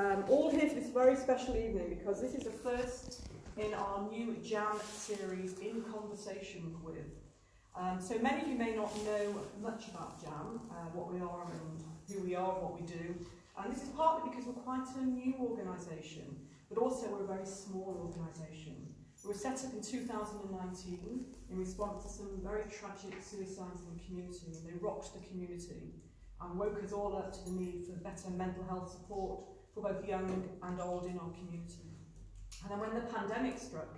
um, all here for this very special evening because this is the first in our new Jam series, In Conversation With. Um, so many of you may not know much about Jam, uh, what we are and who we are, and what we do. And this is partly because we're quite a new organisation, but also we're a very small organisation. We were set up in 2019 in response to some very tragic suicides in the community. They rocked the community and woke us all up to the need for better mental health support for both young and old in our community. And then when the pandemic struck,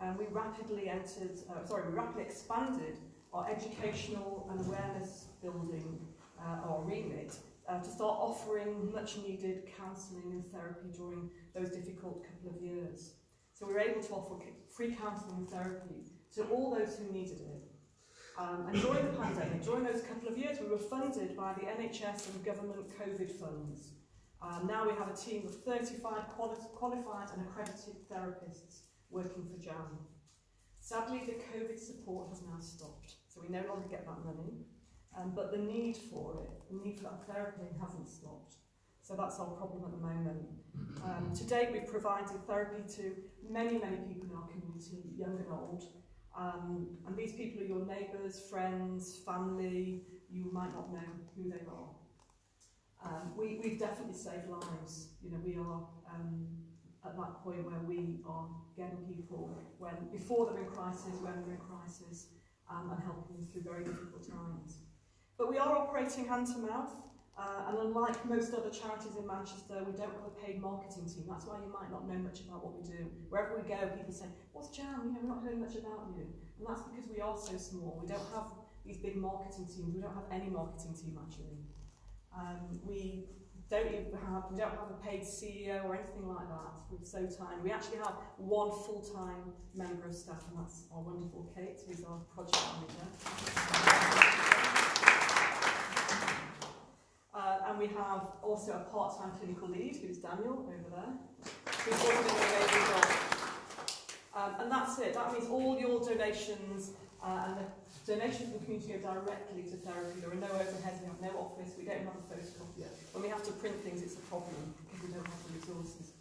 um, we rapidly entered, uh, sorry, we rapidly expanded our educational and awareness building, uh, our remit, uh, to start offering much needed counselling and therapy during those difficult couple of years. So we were able to offer free counselling and therapy to all those who needed it. Um, and during the pandemic, during those couple of years, we were funded by the NHS and government COVID funds. Um, now we have a team of 35 quali qualified and accredited therapists working for JAM. Sadly, the COVID support has now stopped, so we no longer get that money. Um, but the need for it, the need for that therapy hasn't stopped. So that's our problem at the moment. Um, to date, we've provided therapy to many, many people in our community, young and old. Um, and these people are your neighbours, friends, family. You might not know who they are. Um, we, we've definitely saved lives. You know, we are um, at that point where we are getting people when before they're in crisis, when they're in crisis, um, and helping them through very difficult times. But we are operating hand to mouth. Uh, and unlike most other charities in Manchester, we don't have a paid marketing team. That's why you might not know much about what we do. Wherever we go, people say, what's Jam? You know, we're not heard much about you. And that's because we are so small. We don't have these big marketing teams. We don't have any marketing team, actually. Um, we don't even have, we don't have a paid CEO or anything like that. We're so tiny. We actually have one full-time member of staff, and that's our wonderful Kate, who's our project manager. Uh, and we have also a part-time clinical lead, who's Daniel over there, who's also doing job. Um, and that's it. That means all your donations uh, and the donations from the community go directly to therapy. There are no overheads, we have no office, we don't have a photocopier. When we have to print things, it's a problem because we don't have the resources.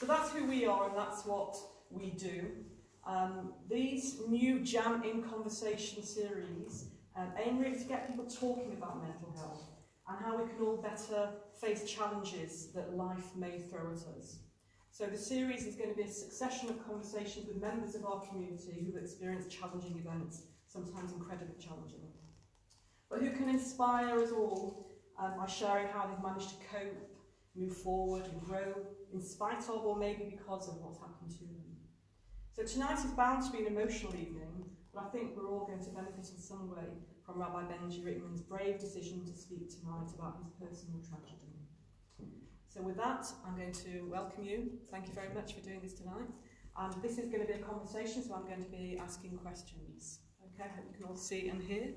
So that's who we are and that's what we do. Um, these new Jam in Conversation series um, aim really to get people talking about mental health and how we can all better face challenges that life may throw at us. So the series is going to be a succession of conversations with members of our community who have experienced challenging events, sometimes incredibly challenging, but who can inspire us all um, by sharing how they've managed to cope, move forward and grow in spite of or maybe because of what's happened to them. So tonight is bound to be an emotional evening, but I think we're all going to benefit in some way from Rabbi Benji Rickman's brave decision to speak tonight about his personal tragedy. So with that, I'm going to welcome you. Thank you very much for doing this tonight. And this is going to be a conversation, so I'm going to be asking questions. Okay, I hope you can all see and hear.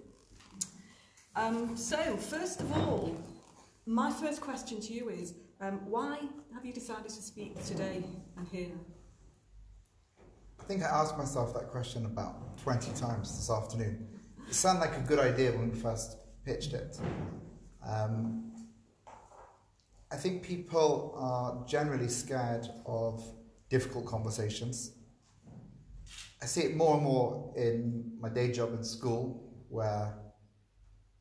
Um, so, first of all, my first question to you is, um, why have you decided to speak today and here? I think I asked myself that question about 20 times this afternoon. It sounded like a good idea when we first pitched it. Um, I think people are generally scared of difficult conversations. I see it more and more in my day job in school, where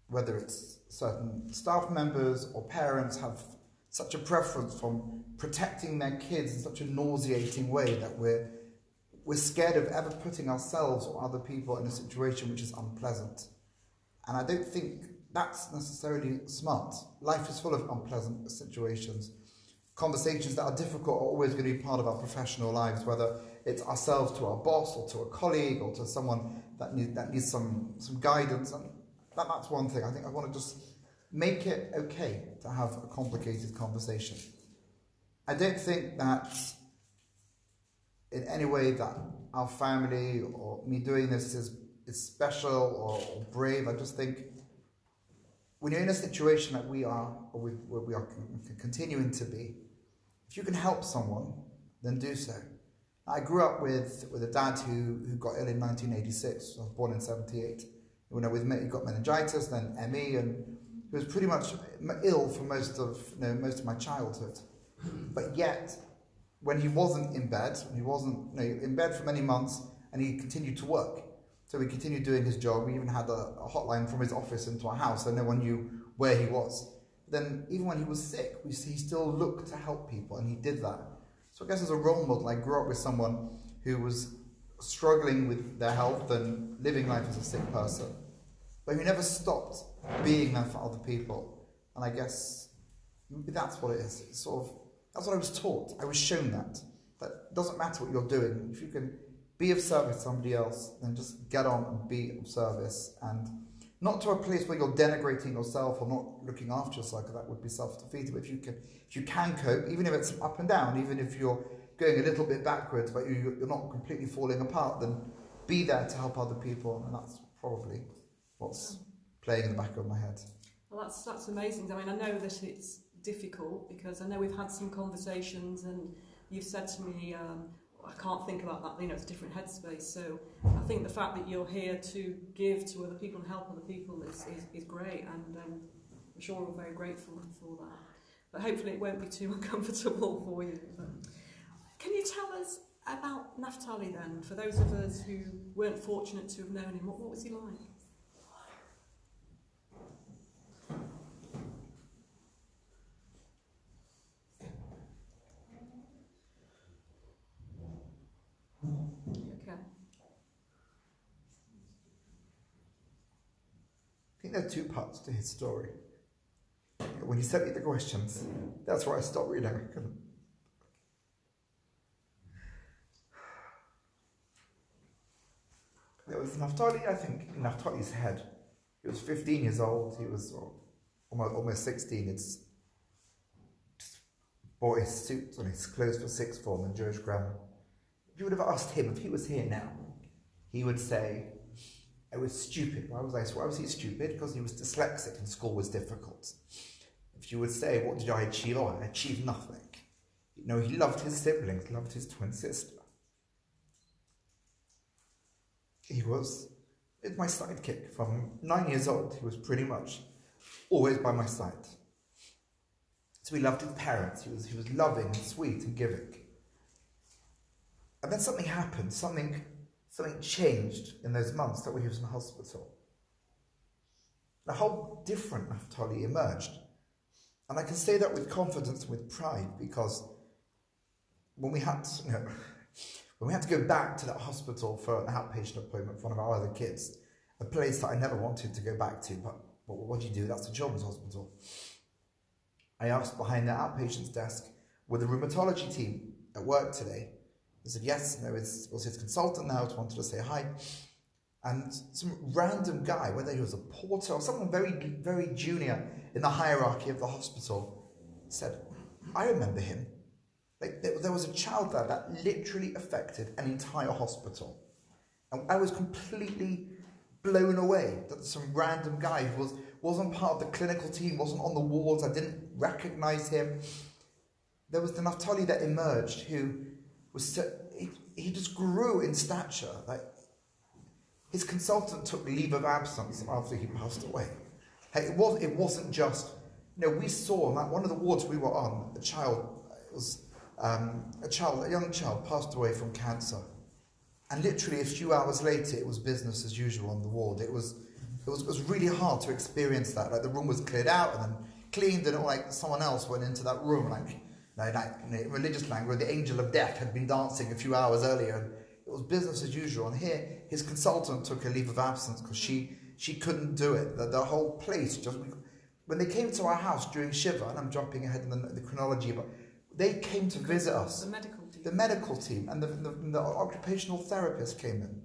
whether it's certain staff members or parents have such a preference from protecting their kids in such a nauseating way that we're we're scared of ever putting ourselves or other people in a situation which is unpleasant. And I don't think that's necessarily smart. Life is full of unpleasant situations. Conversations that are difficult are always going to be part of our professional lives, whether it's ourselves to our boss or to a colleague or to someone that, need, that needs some, some guidance. And that, that's one thing. I think I want to just make it okay to have a complicated conversation. I don't think that in any way that our family or me doing this is, is special or, or brave. I just think when you're in a situation that we are, or we, where we are continuing to be, if you can help someone, then do so. I grew up with, with a dad who, who got ill in 1986. I was born in 78. You know, with he got meningitis, then ME, and he was pretty much ill for most of you know, most of my childhood. But yet, when he wasn't in bed, when he wasn't you know, in bed for many months, and he continued to work. So he continued doing his job. We even had a, a hotline from his office into our house, so no one knew where he was. Then, even when he was sick, we, he still looked to help people, and he did that. So I guess as a role model, I grew up with someone who was struggling with their health and living life as a sick person, but who never stopped being there for other people. And I guess that's what it is. It's sort of that's what I was taught. I was shown that. That doesn't matter what you're doing. If you can be of service to somebody else, then just get on and be of service. And not to a place where you're denigrating yourself or not looking after yourself, that would be self-defeating. But if you can, if you can cope, even if it's up and down, even if you're going a little bit backwards, but you, you're not completely falling apart, then be there to help other people. And that's probably what's playing in the back of my head. Well, that's that's amazing. I mean, I know that it's difficult because I know we've had some conversations and you've said to me, um, I can't think about that. You know, it's a different headspace. So I think the fact that you're here to give to other people and help other people is, is, is great. And um, I'm sure we're very grateful for that. But hopefully it won't be too uncomfortable for you. But can you tell us about Naftali then, for those of us who weren't fortunate to have known him, what, what was he like? Think there are two parts to his story. When he sent me the questions, that's where I stopped reading. I couldn't. There was Naphtali, I think, in Naphtali's head. He was 15 years old, he was almost, almost 16. It's bought his suit and his clothes for sixth form and Jewish grammar. You would have asked him if he was here now, he would say, I was stupid. Why was I? Why was he stupid? Because he was dyslexic and school was difficult. If you would say, what did I achieve? Oh, I achieved nothing. You know, he loved his siblings, loved his twin sister. He was my sidekick from nine years old. He was pretty much always by my side. So he loved his parents. He was, he was loving and sweet and giving. And then something happened, something something changed in those months that he was in hospital. A whole different Naphtali emerged. And I can say that with confidence and with pride because when we had to, you know, when we had to go back to that hospital for an outpatient appointment for one of our other kids, a place that I never wanted to go back to, but, but what do you do? That's a children's hospital. I asked behind the outpatient's desk, were the rheumatology team at work today, he said, yes, no, it was his consultant now, wanted to say hi. And some random guy, whether he was a porter or someone very, very junior in the hierarchy of the hospital, said, I remember him. Like, there was a child there that literally affected an entire hospital. And I was completely blown away that some random guy who was, wasn't part of the clinical team, wasn't on the wards, I didn't recognize him. There was the Naphtali that emerged who was so, he, he just grew in stature. Like his consultant took leave of absence after he passed away. Hey, it was it wasn't just you know we saw that one of the wards we were on a child was um, a child a young child passed away from cancer, and literally a few hours later it was business as usual on the ward. It was it was, it was really hard to experience that. Like the room was cleared out and then cleaned, and like someone else went into that room like now, in religious language, the angel of death had been dancing a few hours earlier, and it was business as usual. And here, his consultant took a leave of absence because she, she couldn't do it. The, the whole place just. When they came to our house during Shiva, and I'm jumping ahead in the, the chronology, but they came to visit us. The medical team. The medical team and the, the, the occupational therapist came in.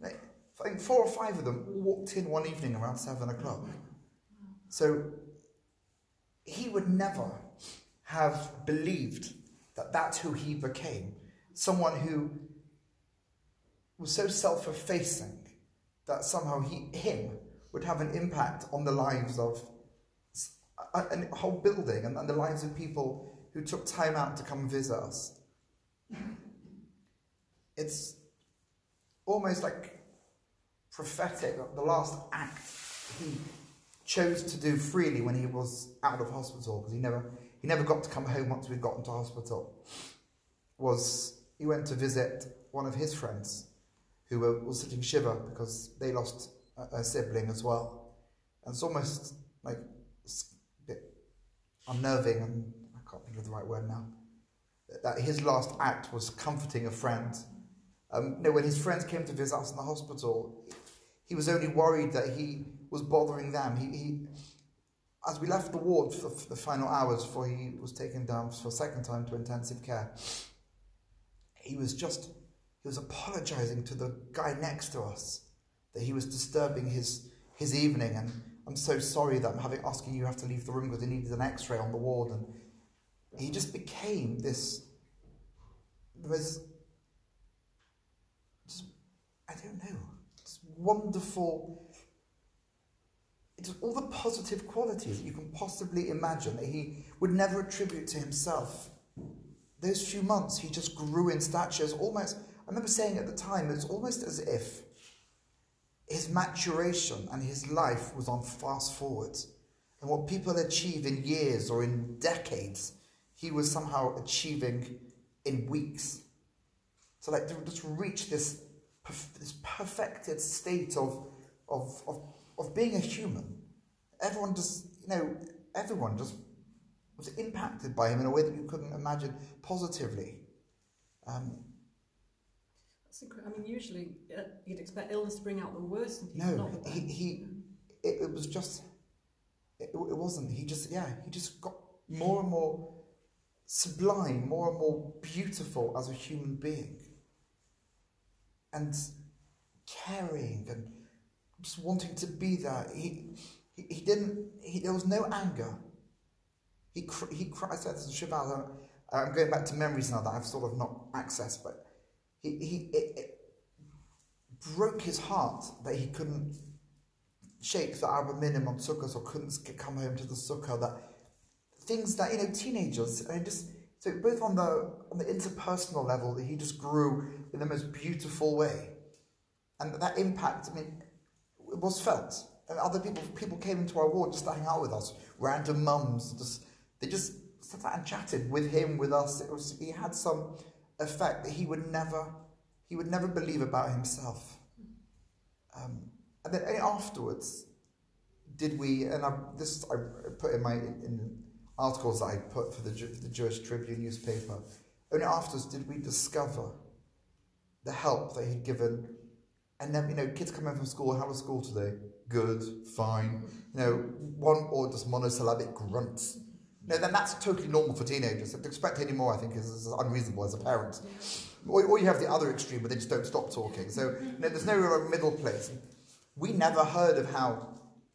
They, I think four or five of them walked in one evening around seven o'clock. So he would never have believed that that's who he became. Someone who was so self effacing that somehow he, him would have an impact on the lives of a, a whole building and, and the lives of people who took time out to come visit us. It's almost like prophetic, the last act he chose to do freely when he was out of hospital because he never he never got to come home once we'd got into hospital, was he went to visit one of his friends who were, was sitting shiva because they lost a, a sibling as well. And it's almost like a bit unnerving, and I can't think of the right word now, that his last act was comforting a friend. Um, know, when his friends came to visit us in the hospital, he was only worried that he was bothering them. He, he as we left the ward for the final hours before he was taken down for a second time to intensive care, he was just he was apologizing to the guy next to us that he was disturbing his his evening. And I'm so sorry that I'm having asking you have to leave the room because he needed an x-ray on the ward. And he just became this just, I don't know this wonderful it's all the positive qualities you can possibly imagine that he would never attribute to himself those few months he just grew in stature almost I remember saying at the time, it's almost as if his maturation and his life was on fast forward. And what people achieve in years or in decades, he was somehow achieving in weeks. So, like, to just reach this, this perfected state of, of, of, of being a human. Everyone just, you know, everyone just was impacted by him in a way that you couldn't imagine positively. Um, I mean, usually uh, you'd expect illness to bring out the worst in people. No, he, he it, it was just, it, it wasn't. He just, yeah, he just got more and more sublime, more and more beautiful as a human being. And caring and just wanting to be there. He, he, he didn't, he, there was no anger. He, he cried, I said this to Shiva, I'm going back to memories now that I've sort of not accessed, but he, he it, it broke his heart that he couldn't shake the Arba Minim on sukkahs or couldn't come home to the sukkah. That things that you know, teenagers, and just so both on the on the interpersonal level, that he just grew in the most beautiful way, and that impact. I mean, was felt. And other people people came into our ward just to hang out with us. Random mums, just they just sat and chatted with him, with us. It was he had some effect that he would never, he would never believe about himself. Um, and then afterwards, did we, and I, this I put in my in articles that I put for the, the Jewish Tribune newspaper, only afterwards did we discover the help that he'd given. And then, you know, kids come in from school, how was school today? Good, fine. You know, one or just monosyllabic grunts. No, then that's totally normal for teenagers. To expect any more, I think, is, is unreasonable as a parent. Or, or, you have the other extreme where they just don't stop talking. So there's no real middle place. We never heard of how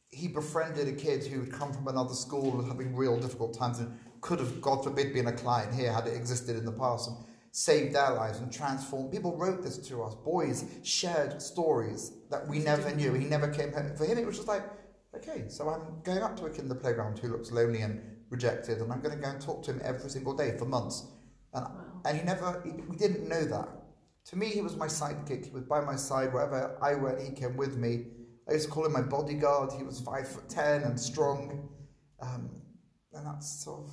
he befriended a kid who had come from another school and having real difficult times and could have, God forbid, been a client here had it existed in the past and saved their lives and transformed. People wrote this to us. Boys shared stories that we never knew. He never came home. For him, it was just like, okay, so I'm going up to a kid in the playground who looks lonely and rejected, and I'm going to go and talk to him every single day for months. And, wow. and he never, he, we didn't know that. To me, he was my sidekick. He was by my side wherever I went. He came with me. I used to call him my bodyguard. He was five foot ten and strong, um, and that's sort of.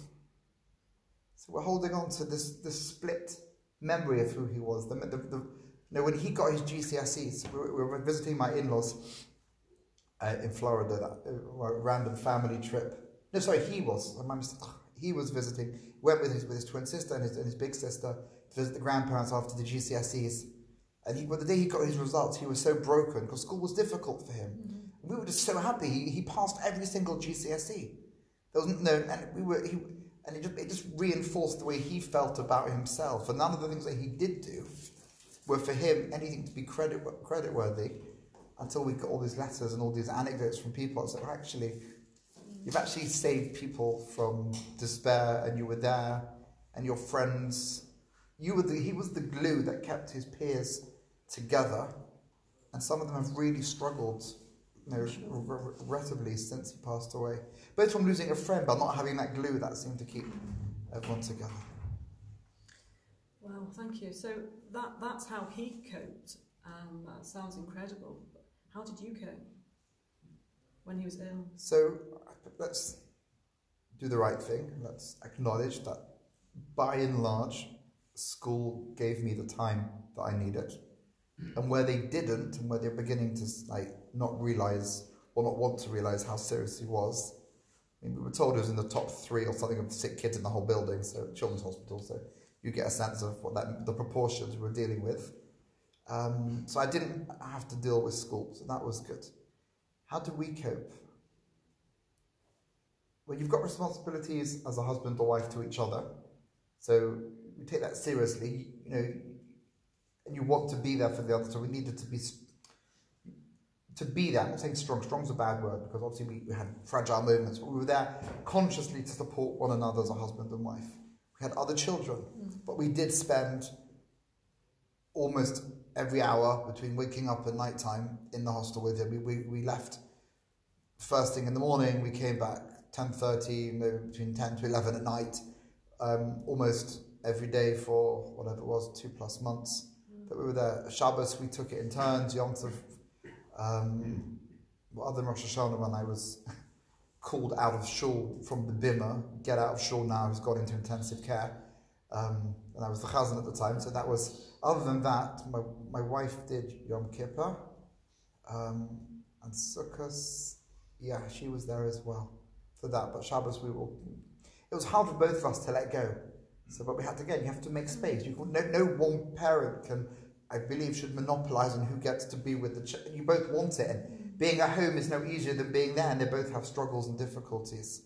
So we're holding on to this this split memory of who he was. The, the, the you know, when he got his GCSEs, we were, we were visiting my in-laws uh, in Florida, that uh, random family trip, no, sorry, he was. He was visiting. Went with his with his twin sister and his, and his big sister to visit the grandparents after the GCSEs. And he, but the day he got his results, he was so broken because school was difficult for him. Mm-hmm. We were just so happy. He, he passed every single GCSE. There was no, and we were, he, and it just, it just reinforced the way he felt about himself. And none of the things that he did do were for him anything to be credit credit worthy until we got all these letters and all these anecdotes from people. So actually, You've actually saved people from despair, and you were there, and your friends. You were the, he was the glue that kept his peers together, and some of them have really struggled, you regrettably since he passed away. Both from losing a friend, but not having that glue that seemed to keep everyone together. Well, thank you. So that that's how he coped. Um, that sounds incredible. How did you cope when he was ill? So let's do the right thing. Let's acknowledge that by and large, school gave me the time that I needed. And where they didn't, and where they're beginning to like not realize or not want to realize how serious he was, I mean, we were told it was in the top three or something of sick kids in the whole building, so children's hospital. So you get a sense of what that the proportions we were dealing with. Um, so I didn't have to deal with school, so that was good. How do we cope? Well, you've got responsibilities as a husband or wife to each other, so we take that seriously. You know, and you want to be there for the other. So we needed to be to be there. I'm not saying strong. Strong's a bad word because obviously we, we had fragile moments, but we were there consciously to support one another as a husband and wife. We had other children, mm. but we did spend almost every hour between waking up and night time in the hostel with him. We, we, we left first thing in the morning, we came back 10.30, you know, between 10 to 11 at night, um, almost every day for whatever it was, two plus months that we were there. Shabbos, we took it in turns. Yom Tov, um, other than Rosh Hashanah, when I was called out of shul from the bimah, get out of shul now, he's gone into intensive care. Um, and I was the chazan at the time, so that was, other than that, my, my wife did Yom Kippur, um, and Sukkot, yeah, she was there as well for that, but Shabbos we were, it was hard for both of us to let go. So, but we had to again, you have to make space. You no, no one parent can, I believe, should monopolise on who gets to be with the child. You both want it, and being at home is no easier than being there, and they both have struggles and difficulties.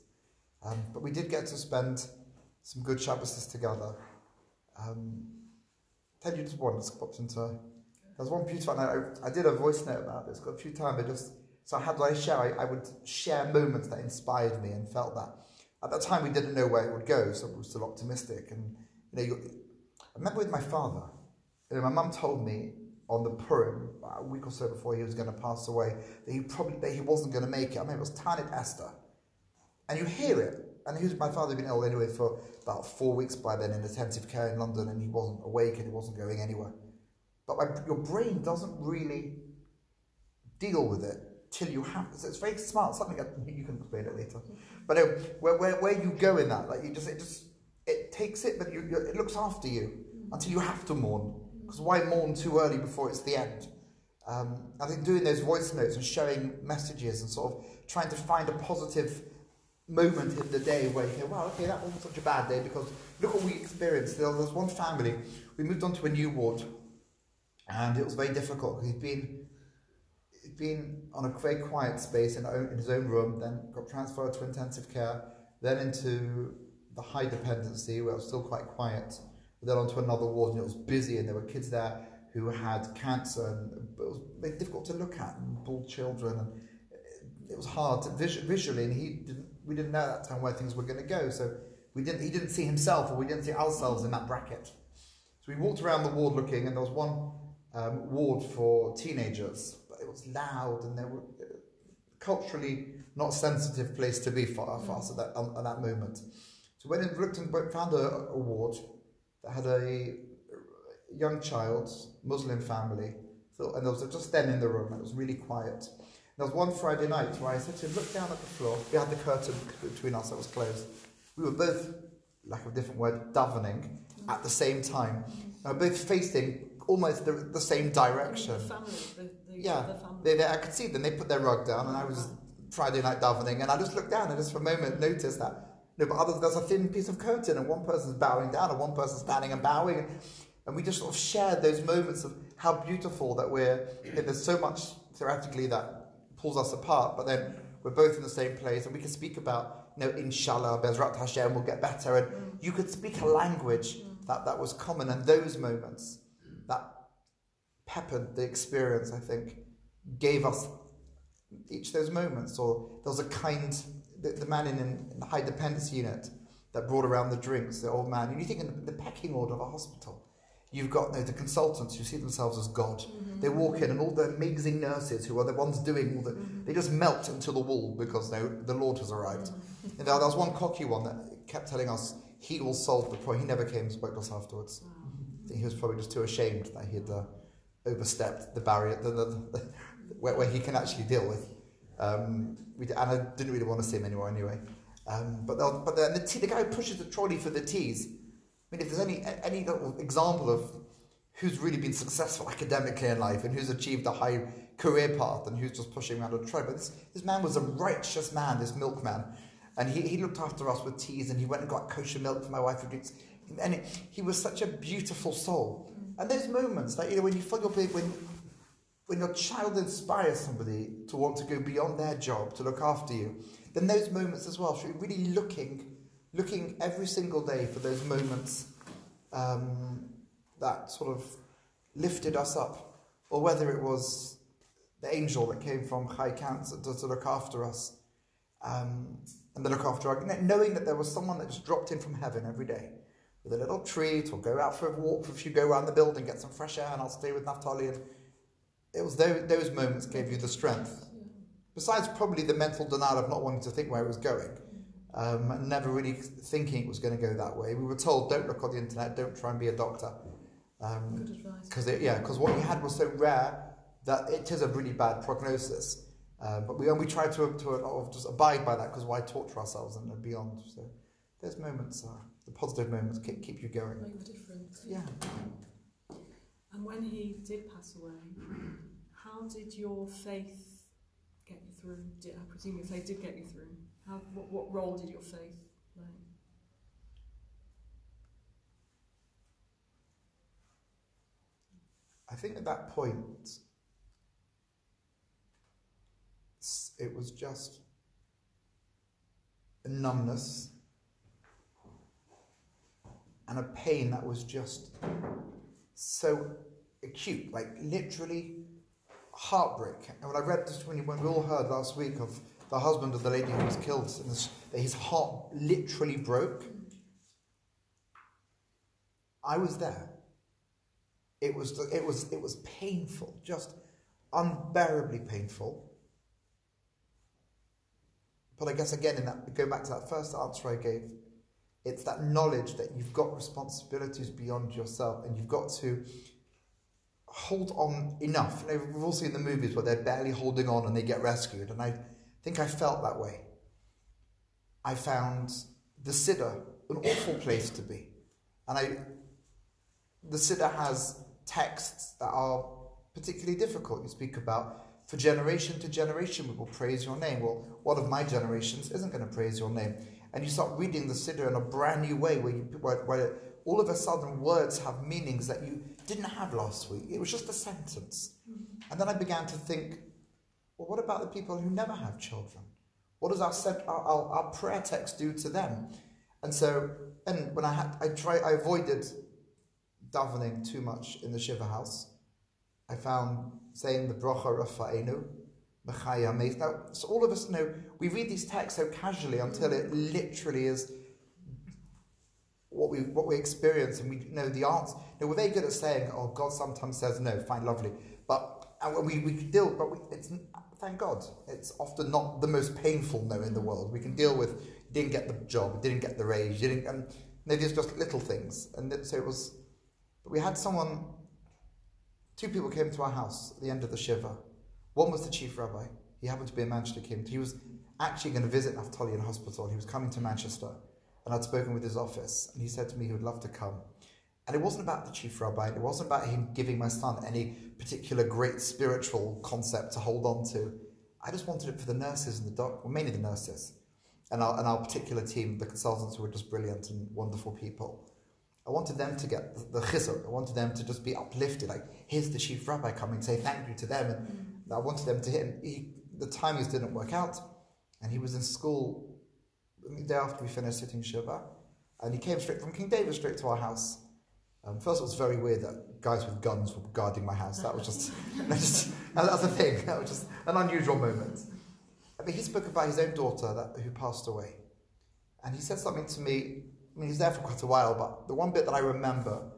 Um, but we did get to spend some good Shabbos together. Um, tell you just one, just popped into. There's one beautiful. I, I did a voice note about this. Got a few times. I just so how do I share? I, I would share moments that inspired me and felt that. At that time, we didn't know where it would go, so we were still optimistic. And you know, I remember with my father. You know, my mum told me on the Purim, a week or so before he was going to pass away, that he probably that he wasn't going to make it. I mean, it was Tanit Esther, and you hear it. And was, my father had been ill anyway for about four weeks by then in intensive care in London, and he wasn't awake and he wasn't going anywhere. But my, your brain doesn't really deal with it till you have. So it's very smart. Something you can explain it later. But where, where, where you go in that, like you just it just it takes it, but you, it looks after you until you have to mourn. Because why mourn too early before it's the end? Um, I think doing those voice notes and showing messages and sort of trying to find a positive moment in the day where you think, well, okay, that wasn't such a bad day because look what we experienced. There was one family, we moved on to a new ward and it was very difficult. Because he'd been been on a very quiet space in, in his own room, then got transferred to intensive care, then into the high dependency where it was still quite quiet, but then onto another ward and it was busy and there were kids there who had cancer and it was difficult to look at and bald children and it was hard to vis- visually and he didn't, we didn't know at that time where things were going to go so we didn't he didn't see himself or we didn't see ourselves in that bracket. So we walked around the ward looking and there was one um, ward for teenagers it was loud and there were uh, culturally not sensitive place to be for, for us at that, at that moment. So when looked and found a, a ward that had a young child, Muslim family, so, and there was just then in the room, and it was really quiet. There was one Friday night where I said to him, look down at the floor. We had the curtain between us that was closed. We were both, lack of a different word, davening at the same time. And we both facing almost the, the same direction. The family, yeah, they, they, I could see them. They put their rug down, and I was Friday night davening, and I just looked down and just for a moment noticed that no, but others there's a thin piece of curtain, and one person's bowing down, and one person's standing and bowing, and, and we just sort of shared those moments of how beautiful that we're. there's so much theoretically that pulls us apart, but then we're both in the same place, and we can speak about, you know, inshallah, Bezrat Hashem will get better, and mm. you could speak a language mm. that, that was common, and those moments that peppered the experience, I think, gave us each of those moments. Or there was a kind, the, the man in, in, the high dependency unit that brought around the drinks, the old man. And you think in the, the pecking order of a hospital, you've got you know, the consultants who see themselves as God. Mm-hmm. They walk in, and all the amazing nurses who are the ones doing all the, mm-hmm. they just melt into the wall because they, the Lord has arrived. Mm-hmm. And there, there was one cocky one that kept telling us he will solve the problem. He never came and spoke to us afterwards he was probably just too ashamed that he had uh, overstepped the barrier the, the, the, where, where, he can actually deal with. Um, we, and I didn't really want to see him anymore anyway. Um, but but the, the, tea, the guy who pushes the trolley for the teas, I mean, if there's any any example of who's really been successful academically in life and who's achieved a high career path and who's just pushing around a trolley, but this, this man was a righteous man, this milkman, and he, he looked after us with teas and he went and got kosher milk for my wife who drinks, and it, he was such a beautiful soul. And those moments, like you know, when you feel your when when your child inspires somebody to want to go beyond their job to look after you, then those moments as well should be really looking, looking every single day for those moments um, that sort of lifted us up, or whether it was the angel that came from Chai Cancer to, to look after us, um, and to look after our, knowing that there was someone that just dropped in from heaven every day with a little treat, or go out for a walk if you go around the building, get some fresh air, and I'll stay with Naphtali and it was those, those moments gave you the strength. Besides, probably the mental denial of not wanting to think where it was going, um, and never really thinking it was going to go that way. We were told, don't look on the internet, don't try and be a doctor. Because um, yeah, because what he had was so rare that it is a really bad prognosis. Uh, but we, and we try to, to just abide by that because why torture ourselves and beyond. So those moments are the positive moments keep, keep you going. Make the difference. Yeah. And when he did pass away, how did your faith get you through? Did, I presume your faith did get you through. How, what, what role did your faith play? I think at that point, it was just a numbness and a pain that was just so acute, like literally heartbreak. And when I read this, when, we all heard last week of the husband of the lady who was killed, that his heart literally broke, I was there. It was, it was, it was painful, just unbearably painful. But I guess again, in that, go back to that first answer I gave, it's that knowledge that you've got responsibilities beyond yourself and you've got to hold on enough. You know, we've all seen the movies where they're barely holding on and they get rescued, and I think I felt that way. I found the Siddur an awful place to be. And I, the Siddur has texts that are particularly difficult. You speak about, for generation to generation, we will praise your name. Well, one of my generations isn't going to praise your name and you start reading the Siddur in a brand new way where, you, where, where all of a sudden words have meanings that you didn't have last week. It was just a sentence. Mm-hmm. And then I began to think, well, what about the people who never have children? What does our, our, our, prayer text do to them? And so, and when I had, I tried, I avoided davening too much in the Shiva house. I found saying the bracha Rafa'enu, now, so all of us know we read these texts so casually until it literally is what we what we experience, and we know the answer. You know, we're very good at saying, "Oh, God sometimes says no." Fine, lovely, but and we we can deal, but we, it's thank God, it's often not the most painful no in the world. We can deal with didn't get the job, didn't get the raise, didn't, and maybe it's just little things, and so it was. But we had someone. Two people came to our house at the end of the shiva one was the chief rabbi. He happened to be a Manchester Kim. He was actually going to visit Naphtali in hospital. He was coming to Manchester. And I'd spoken with his office. And he said to me he would love to come. And it wasn't about the chief rabbi. It wasn't about him giving my son any particular great spiritual concept to hold on to. I just wanted it for the nurses and the doc, well, mainly the nurses, and our, and our particular team, the consultants who were just brilliant and wonderful people. I wanted them to get the, the chizuk. I wanted them to just be uplifted. Like, here's the chief rabbi coming, say thank you to them. And I wanted them to hit, and he, the timings didn't work out, and he was in school the day after we finished sitting Shiva, and he came straight from King David straight to our house. Um, first, it was very weird that guys with guns were guarding my house. That was just, that, just, that was a thing. That was just an unusual moment. Mean, he spoke about his own daughter that, who passed away, and he said something to me. I mean, he was there for quite a while, but the one bit that I remember,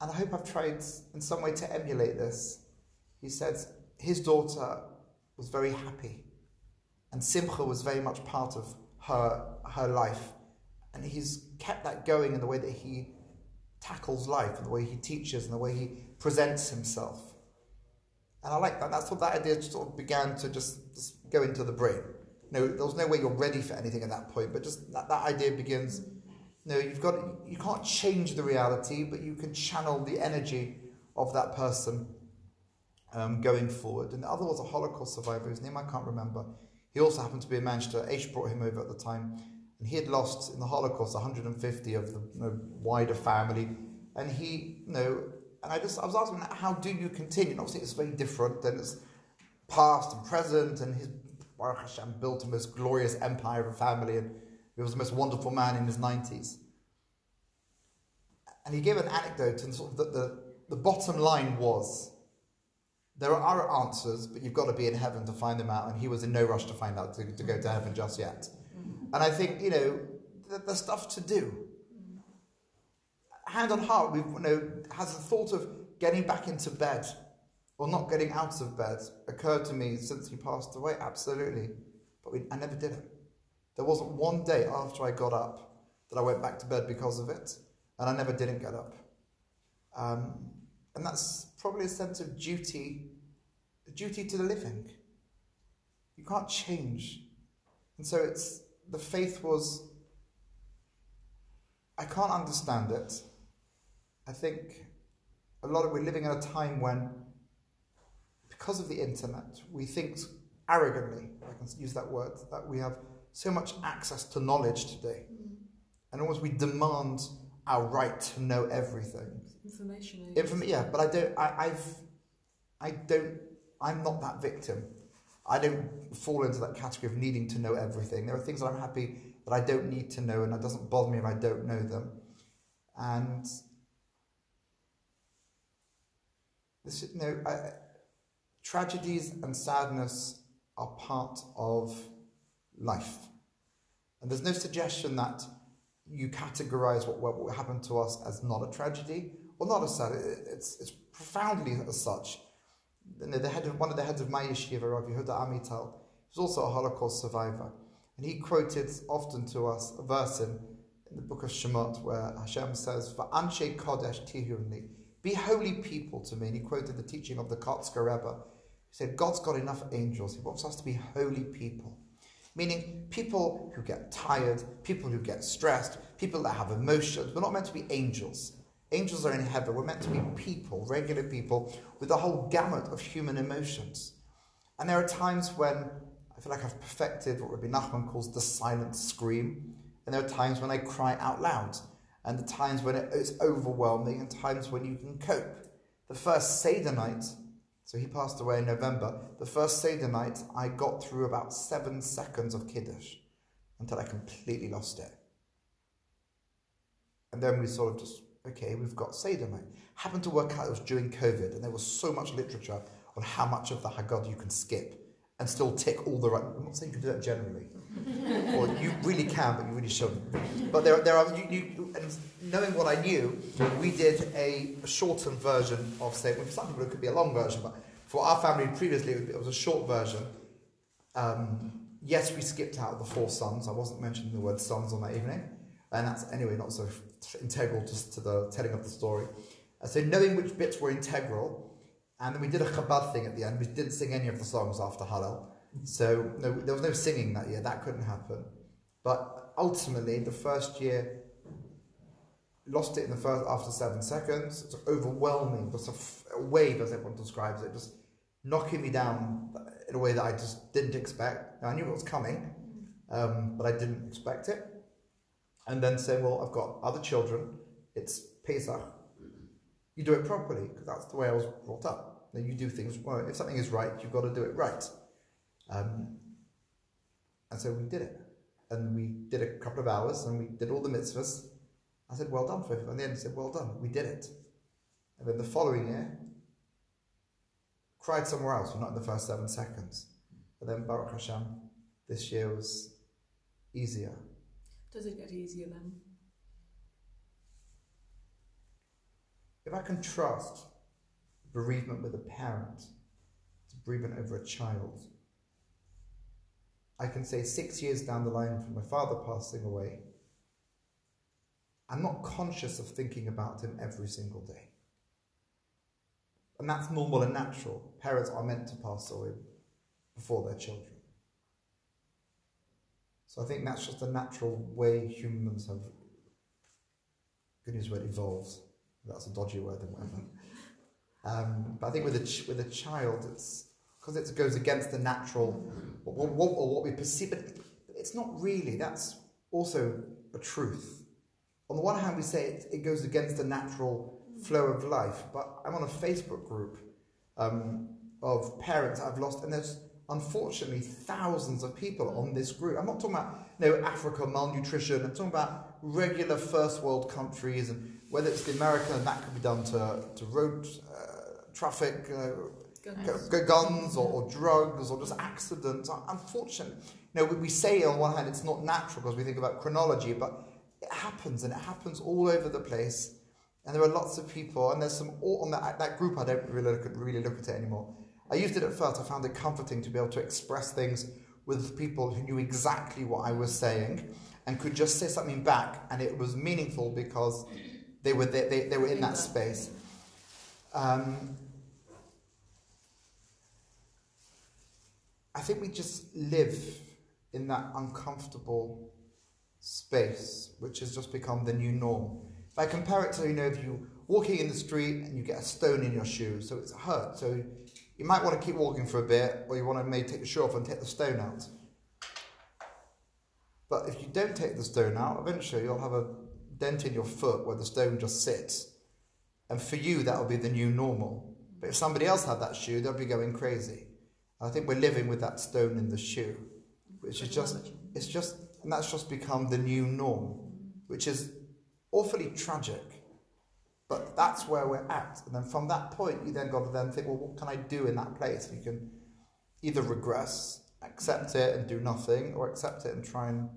and I hope I've tried in some way to emulate this, he said his daughter was very happy, and Simcha was very much part of her, her life. And he's kept that going in the way that he tackles life, and the way he teaches, and the way he presents himself. And I like that. That's what that idea sort of began to just, just go into the brain. You no, there's no way you're ready for anything at that point. But just that, that idea begins. No, you've got you can't change the reality, but you can channel the energy of that person um, going forward. And the other was a Holocaust survivor whose name I can't remember. He also happened to be in Manchester. H brought him over at the time, and he had lost in the Holocaust 150 of the you know, wider family. And he, you know, and I just I was asking, how do you continue? And obviously, it's very different than it's past and present, and his Baruch Hashem built a most glorious empire of a family, and he was the most wonderful man in his 90s. And he gave an anecdote, and sort of the, the, the bottom line was there are answers, but you've got to be in heaven to find them out, and he was in no rush to find out to, to go to heaven just yet. And I think, you know, there's stuff to do. Hand on heart, we've, you know, has the thought of getting back into bed or not getting out of bed occurred to me since he passed away? Absolutely. But we, I never did it. There wasn't one day after I got up that I went back to bed because of it, and I never didn't get up. Um, and that's probably a sense of duty, a duty to the living. You can't change. And so it's the faith was I can't understand it. I think a lot of we're living in a time when because of the internet, we think arrogantly, I can use that word, that we have so much access to knowledge today. Mm. And almost we demand our right to know everything. Information. Inform- yeah, but I don't, I, I've, I don't, I'm not that victim. I don't fall into that category of needing to know everything. There are things that I'm happy that I don't need to know, and it doesn't bother me if I don't know them. And this, you know, I, Tragedies and sadness are part of life. And there's no suggestion that you categorize what, what happened to us as not a tragedy or not as sad. It's, it's profoundly as such. The head of, one of the heads of my yeshiva, Rav Yehuda Amital, was also a Holocaust survivor. And he quoted often to us a verse in, in the book of Shemot where Hashem says, For Anshe Kodesh Tihunli, be holy people to me. And he quoted the teaching of the Kotzker Rebbe, he said, God's got enough angels. He wants us to be holy people. Meaning, people who get tired, people who get stressed, people that have emotions. We're not meant to be angels. Angels are in heaven. We're meant to be people, regular people, with a whole gamut of human emotions. And there are times when I feel like I've perfected what Rabbi Nachman calls the silent scream. And there are times when I cry out loud. And the times when it's overwhelming, and times when you can cope. The first Seder night so he passed away in November. The first Seder night, I got through about seven seconds of Kiddush until I completely lost it. And then we sort of just, okay, we've got Seder night. Happened to work out it was during COVID, and there was so much literature on how much of the Haggadah you can skip and still tick all the right. I'm not saying you can do that generally, or you really can, but you really shouldn't. But there, there are you, you, and knowing what I knew, we did a shortened version of say. For some people, it could be a long version, but for our family previously, it was a short version. Um, yes, we skipped out the four sons. I wasn't mentioning the word sons on that evening, and that's anyway not so integral just to the telling of the story. Uh, so knowing which bits were integral and then we did a Chabad thing at the end. We didn't sing any of the songs after Hallel. So no, there was no singing that year. That couldn't happen. But ultimately, the first year, lost it in the first after seven seconds. It's overwhelming, just a, f- a wave, as everyone describes it, just knocking me down in a way that I just didn't expect. Now, I knew it was coming, um, but I didn't expect it. And then say, well, I've got other children. It's Pesach. You do it properly because that's the way I was brought up. Then you do things well. If something is right, you've got to do it right. Um, and so we did it. And we did a couple of hours and we did all the mitzvahs. I said, well done. And the end he said, well done. We did it. And then the following year, cried somewhere else, not in the first seven seconds. But then Baruch Hashem, this year was easier. Does it get easier then? If I contrast bereavement with a parent to bereavement over a child, I can say six years down the line from my father passing away, I'm not conscious of thinking about him every single day. And that's normal and natural. Parents are meant to pass away before their children. So I think that's just a natural way humans have. Good news word evolves. That's a dodgy word and whatever. Um, but I think with a ch- with a child, it's because it goes against the natural what, what, or what we perceive. But it's not really. That's also a truth. On the one hand, we say it, it goes against the natural flow of life. But I'm on a Facebook group um, of parents I've lost, and there's unfortunately thousands of people on this group. I'm not talking about you know, Africa malnutrition. I'm talking about regular first world countries, and whether it's the America, and that could be done to, to road uh, traffic, uh, Guns. gu- guns or, or drugs or just accidents. Unfortunately, you know, we, we say on one hand it's not natural because we think about chronology, but it happens and it happens all over the place. And there are lots of people, and there's some on that that group. I don't really look at, really look at it anymore. I used it at first. I found it comforting to be able to express things with people who knew exactly what I was saying and could just say something back, and it was meaningful because they were there, they, they were in that space. Um, I think we just live in that uncomfortable space, which has just become the new norm. If I compare it to, you know, if you're walking in the street and you get a stone in your shoe, so it's hurt. So you might want to keep walking for a bit, or you want to maybe take the shoe off and take the stone out. But if you don't take the stone out, eventually you'll have a dent in your foot where the stone just sits. And for you, that will be the new normal. But if somebody else had that shoe, they'll be going crazy. I think we're living with that stone in the shoe, which is just, it's just, and that's just become the new norm, which is awfully tragic. But that's where we're at. And then from that point, you then got to then think, well, what can I do in that place? You can either regress, accept it and do nothing, or accept it and try and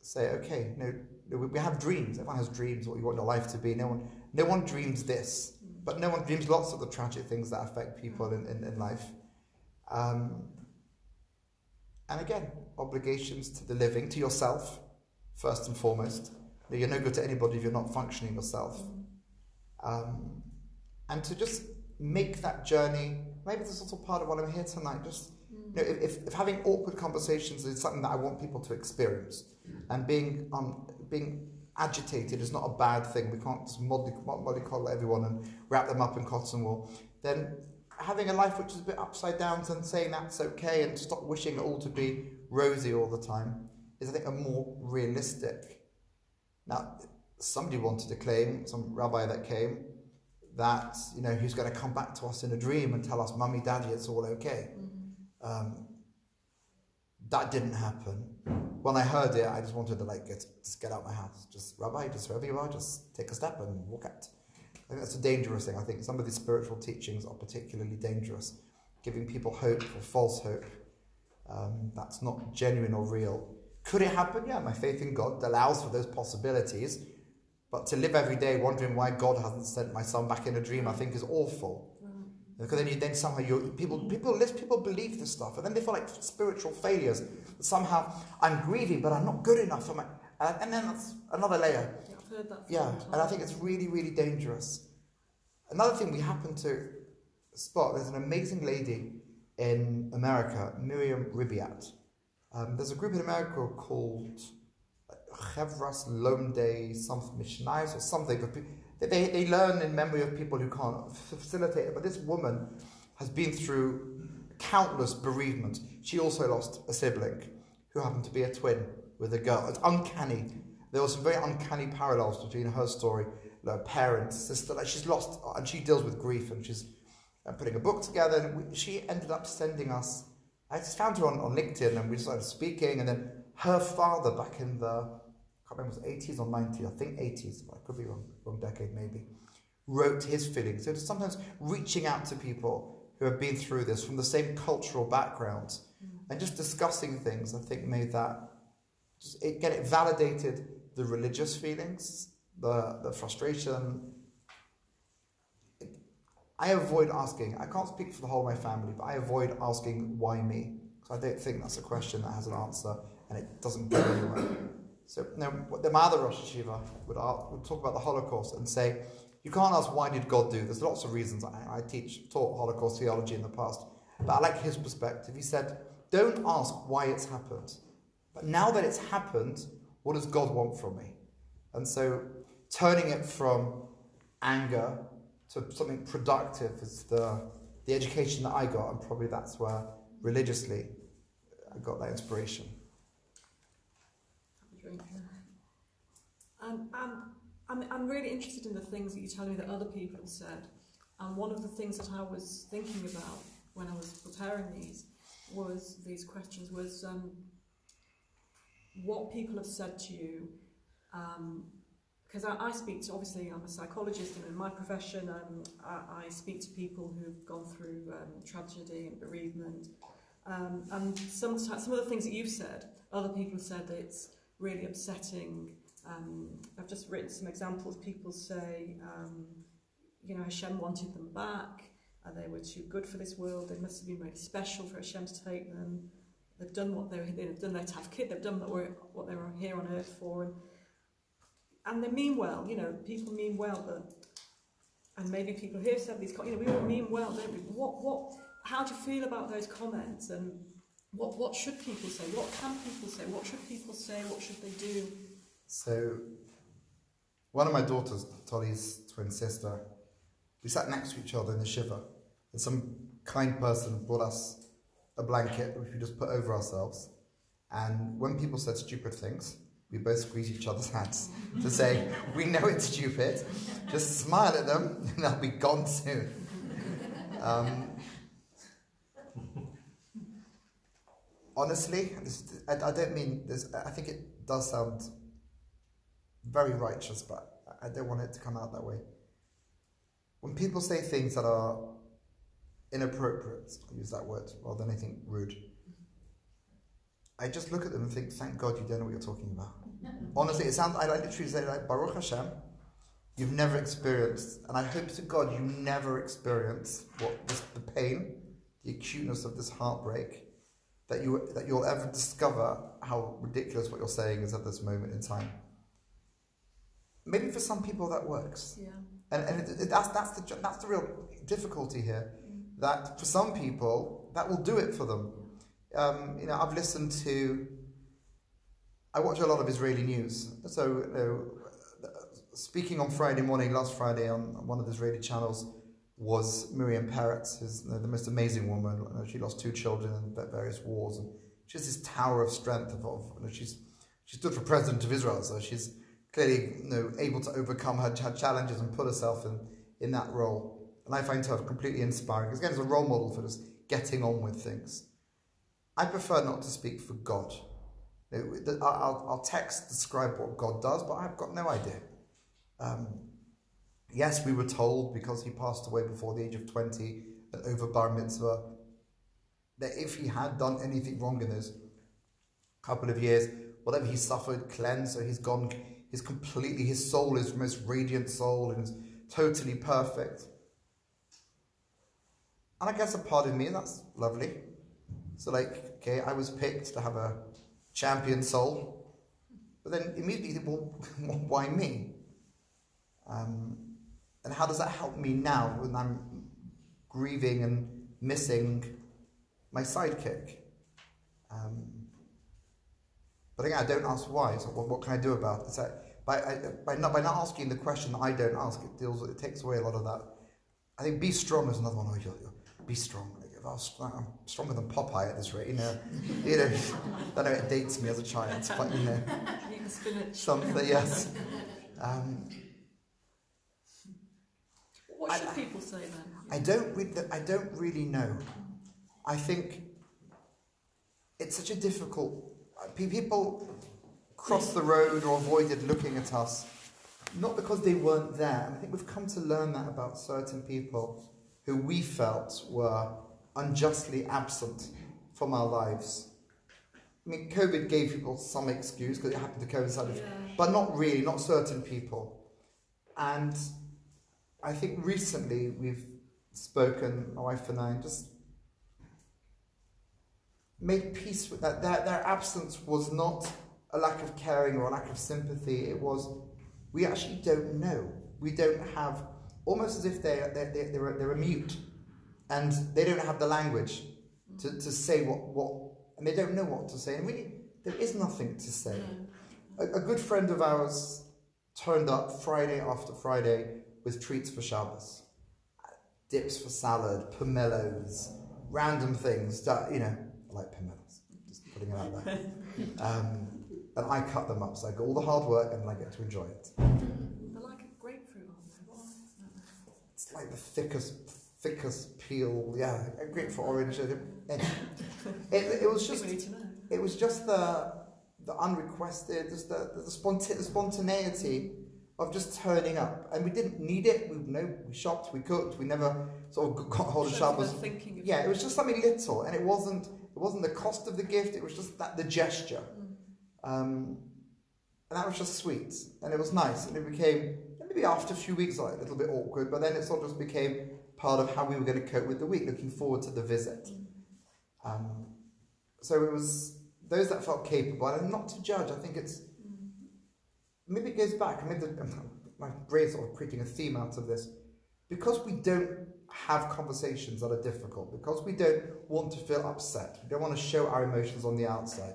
say, okay, no, we have dreams. Everyone has dreams, what you want your life to be. No one, no one dreams this, but no one dreams lots of the tragic things that affect people in, in, in life. Um, and again, obligations to the living, to yourself, first and foremost. You're no good to anybody if you're not functioning yourself. Um, and to just make that journey, maybe this is also part of what I'm here tonight. Just you know, if, if, having awkward conversations is something that I want people to experience, and being um, being agitated is not a bad thing. We can't just molly, mollycoddle everyone and wrap them up in cotton wool. Then having a life which is a bit upside down and saying that's okay and stop wishing it all to be rosy all the time is, I think, a more realistic. Now, somebody wanted to claim, some rabbi that came, that you know he's going to come back to us in a dream and tell us, "Mummy, Daddy, it's all okay." Um, that didn't happen. When I heard it, I just wanted to like get just get out of my house. Just Rabbi, just wherever you are, just take a step and walk out. I think that's a dangerous thing. I think some of these spiritual teachings are particularly dangerous, giving people hope or false hope. Um, that's not genuine or real. Could it happen? Yeah, my faith in God allows for those possibilities. But to live every day wondering why God hasn't sent my son back in a dream, I think is awful. Because then you then somehow you people people list people believe this stuff, and then they feel like spiritual failures. Somehow I'm grieving, but I'm not good enough. I'm like, and then that's another layer. Yeah, I've heard that. Yeah, and I think it's really really dangerous. Another thing we happen to spot: there's an amazing lady in America, Miriam Ribiat. Um, there's a group in America called Chevras Lomde, something missionaries or something. Pe- they, they learn in memory of people who can't facilitate it. But this woman has been through countless bereavements. She also lost a sibling who happened to be a twin with a girl. It's uncanny. There were some very uncanny parallels between her story, her parents, sister. Like she's lost, and she deals with grief, and she's uh, putting a book together. And we, she ended up sending us. I just found her on, on LinkedIn, and we started speaking. And then her father, back in the can't remember, it was 80s or 90s, I think 80s, but I could be wrong, wrong decade maybe, wrote his feelings. So sometimes reaching out to people who have been through this from the same cultural backgrounds mm. and just discussing things, I think made that, just, it, again, it validated the religious feelings, the, the frustration. I avoid asking, I can't speak for the whole of my family, but I avoid asking why me. Because I don't think that's a question that has an answer and it doesn't go anywhere. So now, the Mother Rosh Yeshiva would, would talk about the Holocaust and say, you can't ask why did God do. There's lots of reasons. I, I teach taught Holocaust theology in the past, but I like his perspective. He said, don't ask why it's happened, But now that it's happened, what does God want from me? And so turning it from anger to something productive is the, the education that I got, and probably that's where religiously I got that inspiration. Um, and I'm, I'm really interested in the things that you tell me that other people have said. And one of the things that I was thinking about when I was preparing these was these questions was um, what people have said to you. Because um, I, I speak to, obviously, I'm a psychologist, and in my profession, um, I, I speak to people who've gone through um, tragedy and bereavement. Um, and some, some of the things that you've said, other people have said that it's really upsetting. Um, I've just written some examples. People say, um, you know, Hashem wanted them back. and they were too good for this world. They must have been really special for Hashem to take them. They've done what they they've done their tafkid. They've done what they were here on earth for, and and they mean well. You know, people mean well, but and maybe people here said these. You know, we all mean well, don't we? What what? How do you feel about those comments? And what what should people say? What can people say? What should people say? What should they do? So, one of my daughters, Tolly's twin sister, we sat next to each other in the shiva, and some kind person brought us a blanket which we just put over ourselves. And when people said stupid things, we both squeeze each other's hands to say, We know it's stupid, just smile at them and they'll be gone soon. Um, honestly, I, I, don't mean this, I think it does sound very righteous, but I don't want it to come out that way. When people say things that are inappropriate, I'll use that word rather than anything rude, I just look at them and think, thank God you don't know what you're talking about. Honestly, it sounds, I literally say, like, Baruch Hashem, you've never experienced, and I hope to God you never experience what this, the pain, the acuteness of this heartbreak, that, you, that you'll ever discover how ridiculous what you're saying is at this moment in time. Maybe for some people that works. Yeah. And, and it, it, that's, that's, the, that's the real difficulty here. Mm. That for some people, that will do it for them. Um, you know, I've listened to, I watch a lot of Israeli news. So, you know, speaking on Friday morning, last Friday on one of the Israeli channels, was Miriam Peretz, who's the most amazing woman. She lost two children in various wars, and she has this tower of strength. Of, of you know, she's she stood for president of Israel, so she's clearly you know, able to overcome her, challenges and put herself in, in that role. And I find her completely inspiring. Again, as a role model for just getting on with things. I prefer not to speak for God. I'll, I'll text describe what God does, but I've got no idea. Um, yes, we were told because he passed away before the age of 20 and over bar mitzvah that if he had done anything wrong in those couple of years, whatever he suffered, cleansed, so he's gone is completely, his soul is most radiant soul and is totally perfect. And I guess a part of me, that's lovely. So, like, okay, I was picked to have a champion soul, but then immediately, well, why me? Um, and how does that help me now when I'm grieving and missing my sidekick? Um, but again, I don't ask why. So what, what can I do about it? So by, I, by, not, by not asking the question that I don't ask, it deals it takes away a lot of that. I think be strong is another one. Oh, you're, you're, be strong. Like, if I was, I'm stronger than Popeye at this rate, you know. you know, I know it dates me as a child, but you know, something yes. Um, what should I, people say then? I don't. Re- I don't really know. I think it's such a difficult people crossed the road or avoided looking at us, not because they weren't there. And I think we've come to learn that about certain people who we felt were unjustly absent from our lives. I mean, COVID gave people some excuse because it happened to coincide with, yeah. but not really, not certain people. And I think recently we've spoken, my wife and I, and just made peace with that. Their, their absence was not a lack of caring or a lack of sympathy. It was, we actually don't know. We don't have, almost as if they're, they're, they're, they're, they're a mute and they don't have the language to, to say what, what, and they don't know what to say. And really, there is nothing to say. Mm. A, a good friend of ours turned up Friday after Friday with treats for Shabbos, dips for salad, pomelos, random things that you know, like pomelos. Just putting it out there. Um, and I cut them up, so I get all the hard work and then I get to enjoy it. They're like a grapefruit, aren't they? What are they? It's like the thickest, thickest peel. Yeah, great for orange. It, it, it was just we need to know. it was just the the unrequested, just the the, sponta- the spontaneity of just turning up, and we didn't need it. We no, we shopped, we cooked, we never sort of got hold of Shows Shabbos. they're thinking of Yeah, it was just something little, and it wasn't it wasn't the cost of the gift. It was just that the gesture, um, and that was just sweet, and it was nice, and it became maybe after a few weeks like a little bit awkward, but then it sort of just became part of how we were going to cope with the week, looking forward to the visit. Um, so it was those that felt capable, and not to judge. I think it's maybe it goes back. Mean, the, my brain's sort of creating a theme out of this because we don't have conversations that are difficult. Because we don't want to feel upset. We don't want to show our emotions on the outside.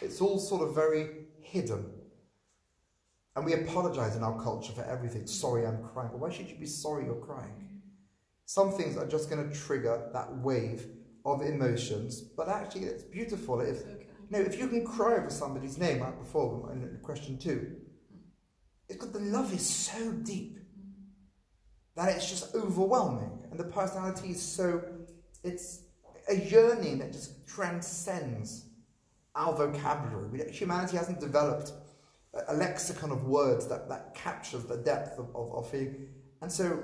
It's all sort of very hidden. And we apologize in our culture for everything. Sorry, I'm crying. But why should you be sorry you're crying? Some things are just going to trigger that wave of emotions, but actually, it's beautiful. If okay. no, if you can cry over somebody's name, like before in question two, it's because the love is so deep that it's just overwhelming, and the personality is so it's a yearning that just transcends our vocabulary. We humanity hasn't developed a, a lexicon of words that, that captures the depth of, of, of feeling, and so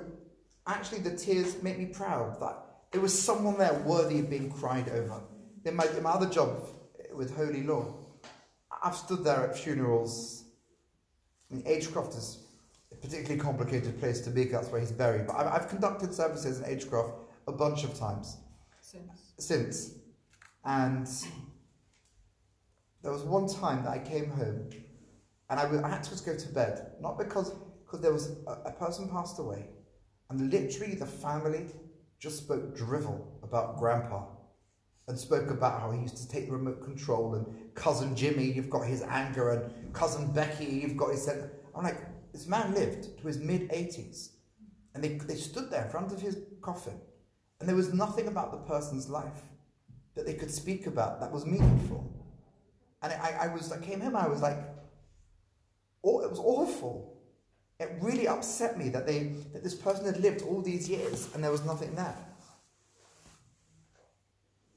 actually the tears make me proud that there was someone there worthy of being cried over. In my, in my other job with Holy Law, I've stood there at funerals. I mean, Agecroft is a particularly complicated place to be, that's where he's buried. But I've, I've conducted services in Agecroft a bunch of times Since. since. And there was one time that I came home and I, w- I had to just go to bed. Not because cause there was a, a person passed away and literally the family just spoke drivel about grandpa and spoke about how he used to take the remote control and cousin Jimmy, you've got his anger and cousin Becky, you've got his... sen-" I'm like, this man lived to his mid 80s and they, they stood there in front of his coffin and there was nothing about the person's life that they could speak about that was meaningful. And I, I was, I came home, I was like, oh, it was awful. It really upset me that they, that this person had lived all these years and there was nothing there.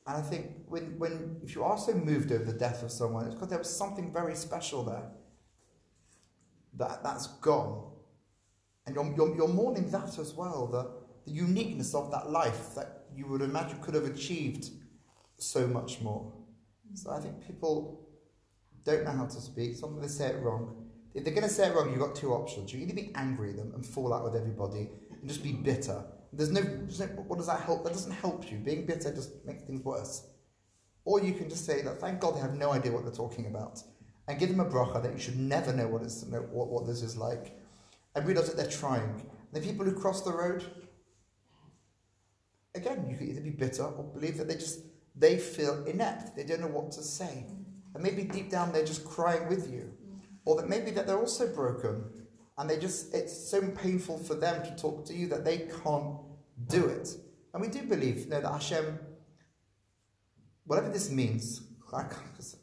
And I think when, when if you are so moved over the death of someone, it's because there was something very special there. That that's gone. And you're, you're, you're mourning that as well, the, the uniqueness of that life that you would imagine could have achieved so much more. So I think people don't know how to speak. Sometimes they say it wrong. If they're going to say it wrong, you've got two options. You either be angry at them and fall out with everybody and just be bitter. There's no, there's no what does that help? That doesn't help you. Being bitter just makes things worse. Or you can just say that thank God they have no idea what they're talking about, and give them a bracha that you should never know what it's what, what this is like, and realize that they're trying. The people who cross the road, again, you could either be bitter or believe that they just they feel inept. They don't know what to say, and maybe deep down they're just crying with you, or that maybe that they're also broken, and they just it's so painful for them to talk to you that they can't do it. And we do believe, you know, that Hashem, whatever this means,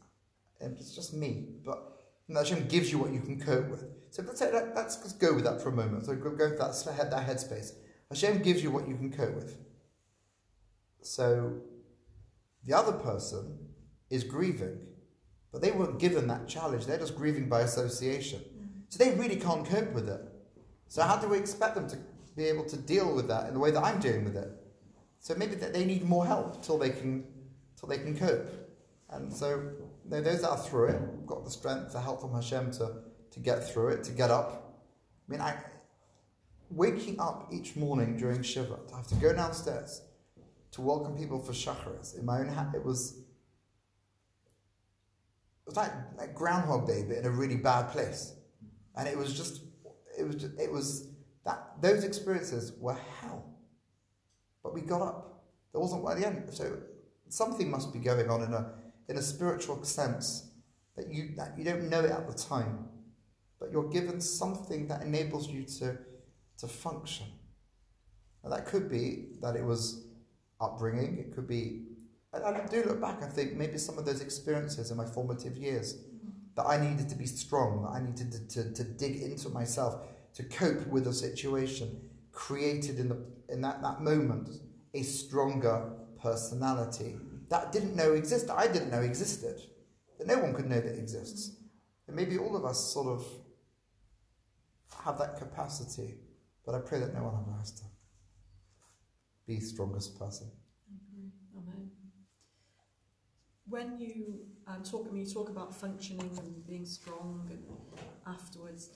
Can't, it's just me, but know, Hashem gives you what you can cope with. So let's, say, let, let's go with that for a moment. So go, go with that, head, that headspace. Hashem gives you what you can cope with. So the other person is grieving, but they weren't given that challenge. They're just grieving by association. Mm. So they really can't cope with it. So how do we expect them to be able to deal with that in the way that I'm dealing with it? So maybe that they need more help till they can till they can cope. And so those that are through it, got the strength, the help from Hashem to, to get through it, to get up. I mean, I waking up each morning during Shiva, to have to go downstairs to welcome people for Shacharis in my own hat, it was it was like, like Groundhog Day, but in a really bad place. And it was just, it was, just, it was that those experiences were hell. But we got up. There wasn't one at the end. So something must be going on in a in a spiritual sense that you that you don't know it at the time, but you're given something that enables you to to function. And that could be that it was upbringing. It could be. And I do look back. I think maybe some of those experiences in my formative years that I needed to be strong. That I needed to, to, to dig into myself to cope with a situation created in the in that, that moment a stronger personality that didn't know existed. I didn't know existed. That no one could know that exists. And maybe all of us sort of have that capacity, but I pray that no one ever has to be strongest person. Amen. When you um, talk, I mean, you talk about functioning and being strong, and afterwards,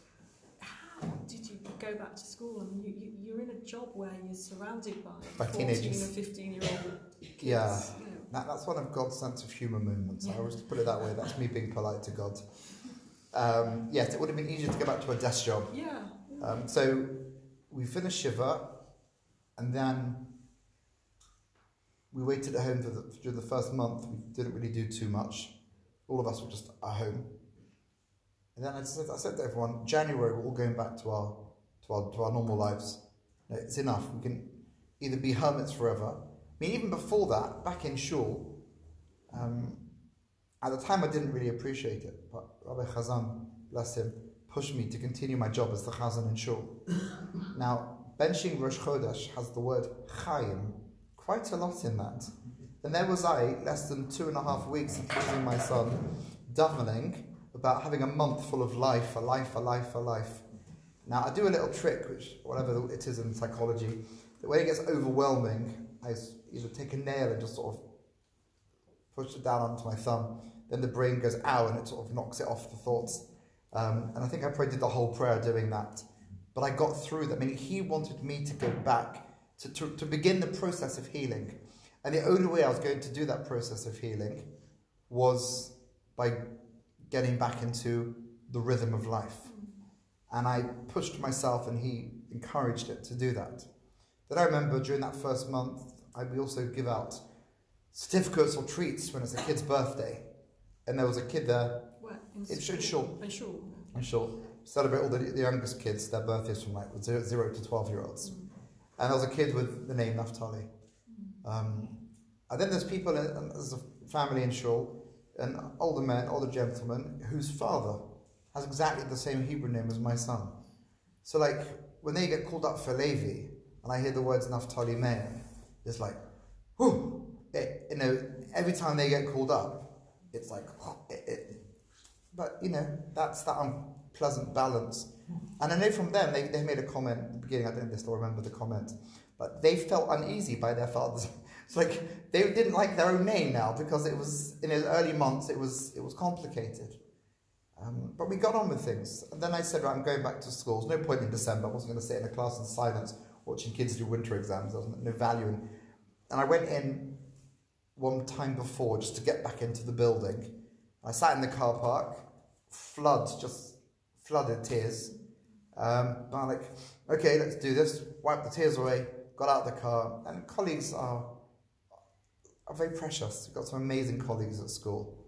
how did you go back to school? I mean, you, you, you're in a job where you're surrounded by, By 14 teenagers. or 15 year old kids. Yeah. You know. That, that's one of God's sense of humour moments. I always put it that way. That's me being polite to God. Um, yes, it would have been easier to go back to a desk job. Yeah. Um, so we finished Shiva, and then we waited at home for the, during the first month. We didn't really do too much. All of us were just at home. And then I said, I said to everyone, January we're all going back to our to our, to our normal lives. No, It's enough. We can either be hermits forever. I mean, even before that, back in shul, um, at the time I didn't really appreciate it, but Rabbi Chazan, bless him, pushed me to continue my job as the Chazan in shul. now, benching Rosh Chodesh has the word Chaim quite a lot in that. And there was I, less than two and a half weeks of losing my son, davening about having a month full of life, a life, a life, a life. Now, I do a little trick, which, whatever it is in psychology, that when it gets overwhelming, I s- either take a nail and just sort of push it down onto my thumb. Then the brain goes, ow, and it sort of knocks it off the thoughts. Um, and I think I probably did the whole prayer doing that. But I got through that. I mean, he wanted me to go back to, to, to begin the process of healing. And the only way I was going to do that process of healing was by getting back into the rhythm of life. And I pushed myself, and he encouraged it to do that. Then I remember during that first month, I, we also give out certificates or treats when it's a kid's birthday. And there was a kid there, Where? In in school? shul, In shul. I'm sure, celebrate all the, the youngest kids, their birthdays from like zero, zero to 12 year olds. And there was a kid with the name Naftali. Um, and then there's people, in, there's a family in Shul, an older man, older gentleman, whose father has exactly the same Hebrew name as my son. So, like, when they get called up for Levi, and I hear the words Naftali Meir, it's like, whew, it, you know, every time they get called up, it's like, it, it, but, you know, that's that unpleasant balance. And I know from them, they, they made a comment at the beginning, I don't know if they still remember the comment, but they felt uneasy by their fathers. It's like they didn't like their own name now because it was in his early months. It was it was complicated, um, but we got on with things. And then I said, right, I'm going back to school. There's no point in December. I wasn't going to sit in a class in silence watching kids do winter exams. There was no value. And I went in one time before just to get back into the building. I sat in the car park, flood just flooded tears. Um, but I'm like, okay, let's do this. Wipe the tears away. Got out of the car, and colleagues are are very precious. We've got some amazing colleagues at school.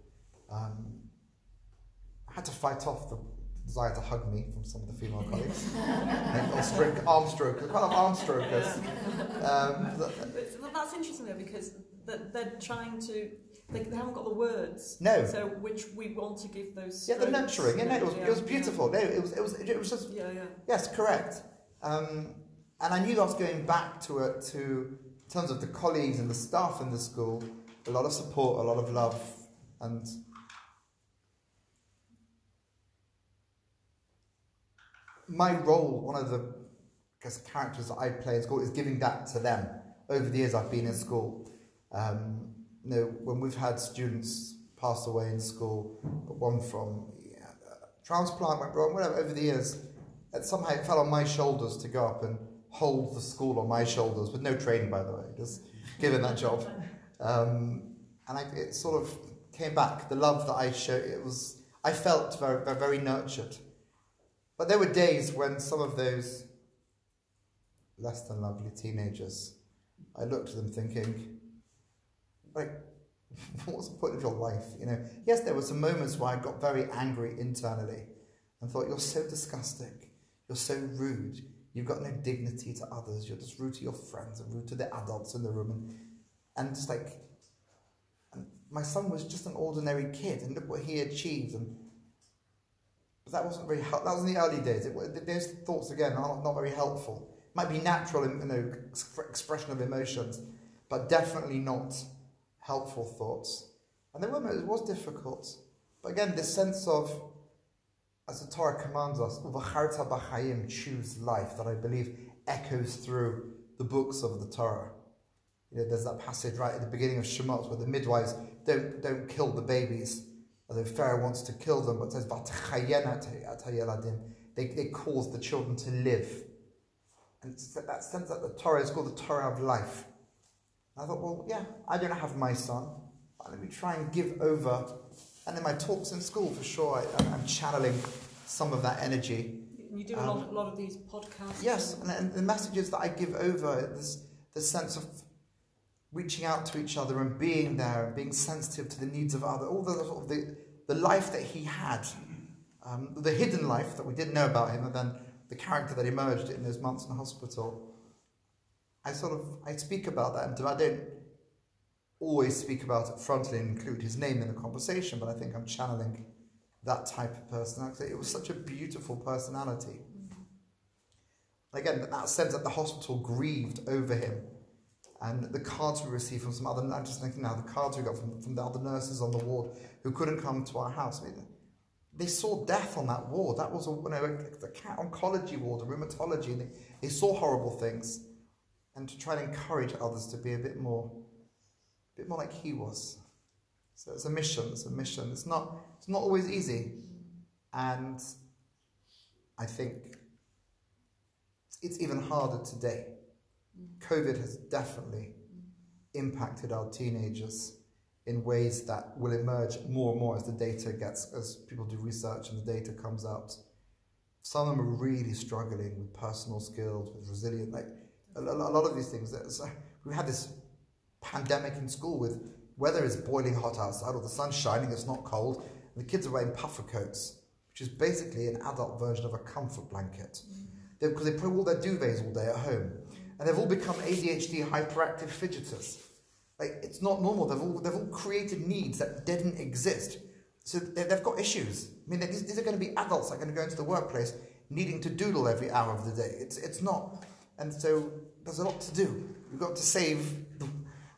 Um, I had to fight off the desire to hug me from some of the female colleagues. Stroke, arm a lot of arm strokers. Um, But well, that's interesting though because they're, they're trying to. They, they haven't got the words. no, So which we want to give those. yeah, the nurturing. Yeah, no, it was, it was Yeah, beautiful. No, it was, it was, it was just Yeah, yeah. Yes, correct. Um, and I knew that I was going back to it to in terms of the colleagues and the staff in the school, a lot of support, a lot of love, and my role, one of the guess, characters that I play in school, is giving that to them. Over the years I've been in school, um, you know, when we've had students pass away in school, but one from yeah, transplant went wrong, whatever. Over the years, it somehow it fell on my shoulders to go up and hold the school on my shoulders with no training, by the way, just given that job. Um, and I, it sort of came back. The love that I showed, it was I felt very, very nurtured. But there were days when some of those less than lovely teenagers, I looked at them thinking, like, what's the point of your life? You know, yes, there were some moments where I got very angry internally and thought, you're so disgusting, you're so rude, you've got no dignity to others, you're just rude to your friends and rude to the adults in the room. And, and just like, and my son was just an ordinary kid, and look what he achieved. And that wasn't very. That was in the early days. It, those thoughts again are not, very helpful. Might be natural, you know, expression of emotions, but definitely not helpful thoughts. And there were it was difficult. But again, this sense of, as the Torah commands us, "V'charta b'chayim," choose life, that I believe echoes through the books of the Torah. You know, there's that passage right at the beginning of Shemot where the midwives don't don't kill the babies, although Pharaoh wants to kill them, but says they, they cause the children to live. And it's that sense that the Torah is called the Torah of life. I thought, well, yeah, I don't have my son. But Let me try and give over. And in my talks in school, for sure, I, am channeling some of that energy. You do a lot, um, lot of these podcasts. Yes, and, and, the messages that I give over, this, this sense of reaching out to each other and being there and being sensitive to the needs of others, all the sort of the, the life that he had, um, the hidden life that we didn't know about him, and then the character that emerged in those months in the hospital. I sort of I speak about that, and I don't always speak about it frontally and include his name in the conversation, but I think I'm channeling that type of personality. It was such a beautiful personality. Again, that sense that the hospital grieved over him. And the cards we received from some other, I'm just thinking now, the cards we got from, from the other nurses on the ward who couldn't come to our house. I mean, they saw death on that ward. That was a, you know, a cat oncology ward, a rheumatology. They, they saw horrible things and to try and encourage others to be a bit more, a bit more like he was. So it's a mission. It's a mission. It's not. It's not always easy, and I think it's even harder today. COVID has definitely impacted our teenagers in ways that will emerge more and more as the data gets, as people do research and the data comes out. Some of them are really struggling with personal skills, with resilience. Like a, lot of these things. we had this pandemic in school with weather is boiling hot outside or the sun's shining, it's not cold, and the kids are wearing puffer coats, which is basically an adult version of a comfort blanket. Mm. Because they put all their duvets all day at home. And they've all become ADHD hyperactive fidgeters. Like, it's not normal. They've all, they've all created needs that didn't exist. So they've got issues. I mean, these, these are going to be adults that are going to go into the workplace needing to doodle every hour of the day. It's, it's not and so there's a lot to do. We've got to save,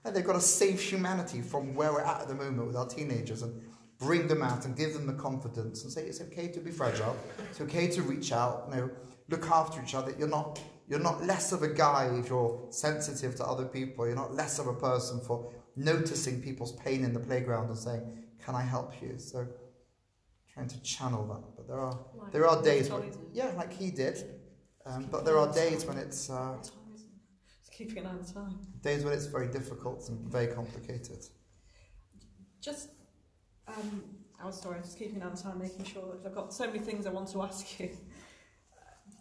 they've got to save humanity from where we're at at the moment with our teenagers and bring them out and give them the confidence and say it's okay to be fragile. It's okay to reach out, you know, look after each other. You're not, you're not less of a guy if you're sensitive to other people. You're not less of a person for noticing people's pain in the playground and saying, can I help you? So trying to channel that. But there are, like there are days where, yeah, like he did um, but there are days when it's uh, keeping an eye on time. Days when it's very difficult and very complicated. Just, um, I was sorry, just keeping an eye on time, making sure that I've got so many things I want to ask you.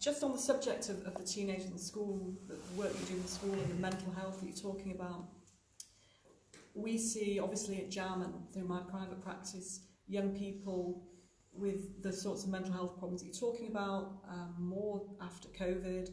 Just on the subject of, of the teenagers in school, the work you do in school and the mental health that you're talking about, we see obviously at JAM and through my private practice, young people with the sorts of mental health problems that you're talking about, um, more after COVID.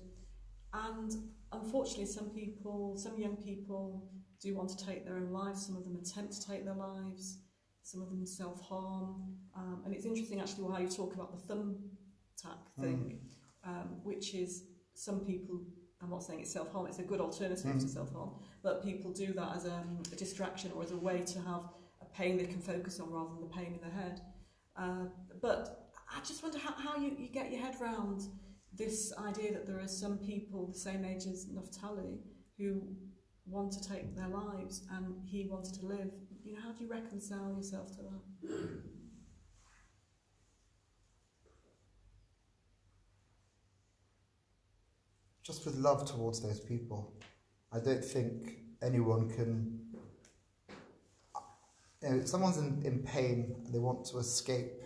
And unfortunately, some people, some young people do want to take their own lives. Some of them attempt to take their lives. Some of them self-harm. Um, and it's interesting actually how you talk about the thumbtack hmm. thing, mm. um, which is some people, I'm not saying it's self-harm, it's a good alternative mm. to mm-hmm. self-harm, but people do that as a, a distraction or as a way to have a pain they can focus on rather than the pain in their head. Uh, but I just wonder how, how you, you get your head round this idea that there are some people the same age as Naftali who want to take their lives and he wanted to live. You know, how do you reconcile yourself to that? Just with love towards those people. I don't think anyone can you know, if someone's in, in pain and they want to escape,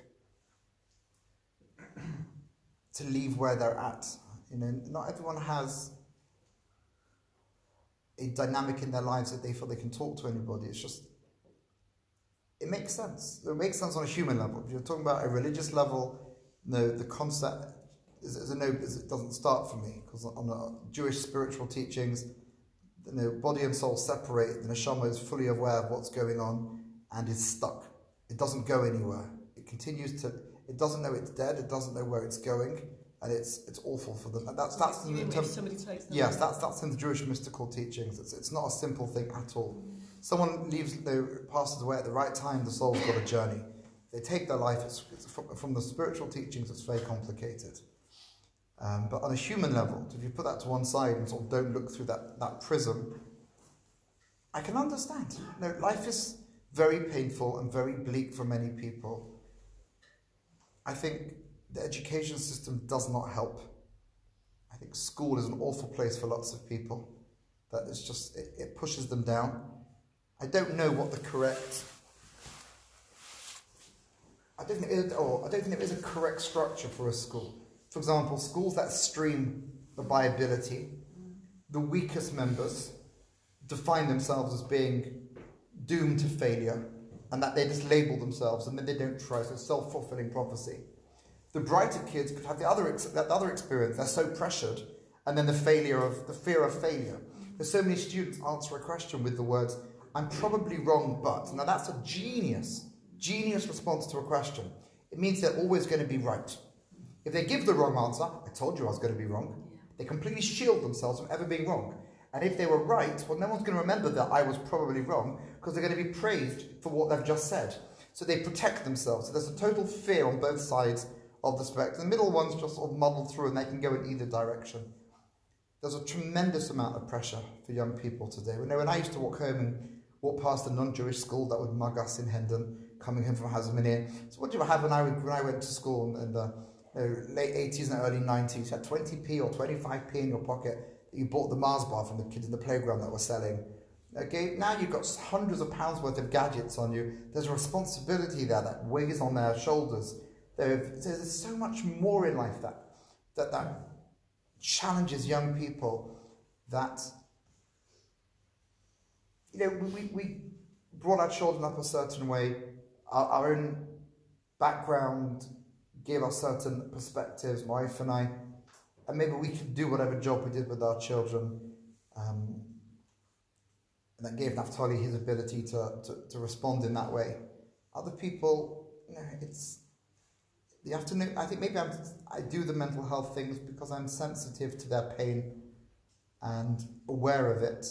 to leave where they're at, you know, not everyone has a dynamic in their lives that they feel they can talk to anybody. It's just it makes sense. It makes sense on a human level. If you're talking about a religious level, no, the concept a no. It doesn't start for me because on a Jewish spiritual teachings, you know, body and soul separate. The neshama is fully aware of what's going on and is stuck. It doesn't go anywhere. It continues to. It doesn't know it's dead. It doesn't know where it's going, and it's it's awful for them. And that's that's in mean terms- if somebody takes them Yes, that's that's in the Jewish mystical teachings. It's, it's not a simple thing at all. Someone leaves, they passes away at the right time. The soul's got a journey. They take their life. It's, it's from, from the spiritual teachings. It's very complicated. Um, but on a human level, if you put that to one side and sort of don't look through that, that prism, I can understand. No, life is very painful and very bleak for many people. I think the education system does not help. I think school is an awful place for lots of people. That it's just it, it pushes them down. I don't know what the correct. I don't think it, or I don't think there is a correct structure for a school. For example, schools that stream the by ability, the weakest members define themselves as being doomed to failure, and that they just label themselves and then they don't try. So self fulfilling prophecy. The brighter kids could have the other that other experience. They're so pressured, and then the failure of the fear of failure. There's so many students answer a question with the words, "I'm probably wrong, but." Now that's a genius, genius response to a question. It means they're always going to be right. If they give the wrong answer, I told you I was going to be wrong. They completely shield themselves from ever being wrong. And if they were right, well, no one's going to remember that I was probably wrong because they're going to be praised for what they've just said. So they protect themselves. So there's a total fear on both sides of the spectrum. The middle ones just sort of muddle through and they can go in either direction. There's a tremendous amount of pressure for young people today. Know, when I used to walk home and walk past a non-Jewish school that would mug us in Hendon, coming home from Hasmonean. So what did you have when I, when I went to school in the you late 80s and early 90s? You had 20p or 25p in your pocket that you bought the Mars bar from the kids in the playground that were selling. Okay, now you've got hundreds of pounds worth of gadgets on you. There's a responsibility there that weighs on their shoulders. There's so much more in life that, that, that challenges young people that you know we, we, we brought our children up a certain way our, our own background gave us certain perspectives my wife and I and maybe we could do whatever job we did with our children um, and that gave Naftali his ability to, to, to respond in that way other people you know it's the afternoon. I think maybe I'm, I do the mental health things because I'm sensitive to their pain and aware of it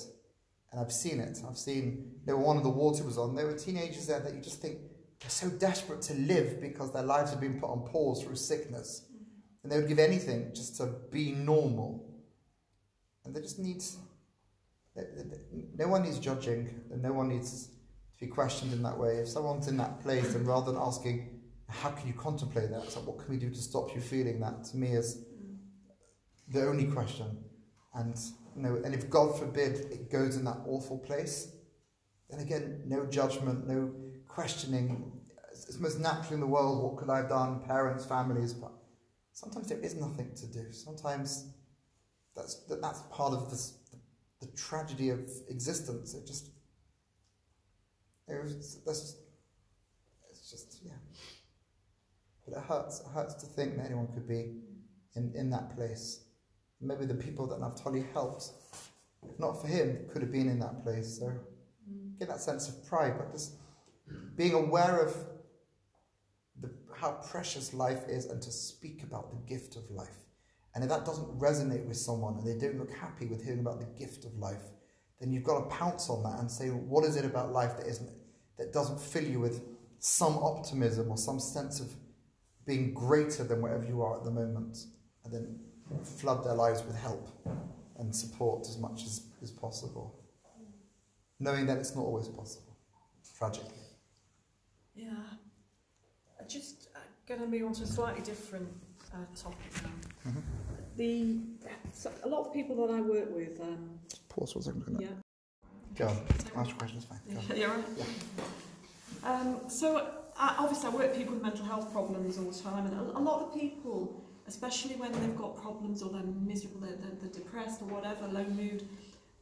and I've seen it I've seen there were one of the wards water was on there were teenagers there that you just think they're so desperate to live because their lives have been put on pause through sickness and they would give anything just to be normal and they just need they- they- no one needs judging and no one needs to be questioned in that way if someone's in that place then rather than asking how can you contemplate that? So what can we do to stop you feeling that? To me is the only question. And you know, and if God forbid it goes in that awful place, then again, no judgment, no questioning. It's, most natural in the world. What could I have done? Parents, families, but sometimes there is nothing to do. Sometimes that's that, that's part of this the, the tragedy of existence. It just it was, that's just, it's just yeah. But it hurts. It hurts to think that anyone could be in, in that place. Maybe the people that Naftali helped, if not for him, could have been in that place. So mm. get that sense of pride, but just being aware of how precious life is and to speak about the gift of life. And if that doesn't resonate with someone and they don't look happy with hearing about the gift of life, then you've got to pounce on that and say, what is it about life that isn't that doesn't fill you with some optimism or some sense of being greater than wherever you are at the moment, and then flood their lives with help and support as much as is possible, knowing that it's not always possible, tragically. Yeah. Uh, Just going to move on to a slightly different uh, topic now. Mhm. The so a lot of people that I work with, um, Pause for a second. yeah, Go on. Ask your question, it's fine. Go yeah, right. Um, so uh, obviously, I work with people with mental health problems all the time, and a, a lot of people, especially when they've got problems or they're miserable, they're, they're, they're depressed or whatever, low mood.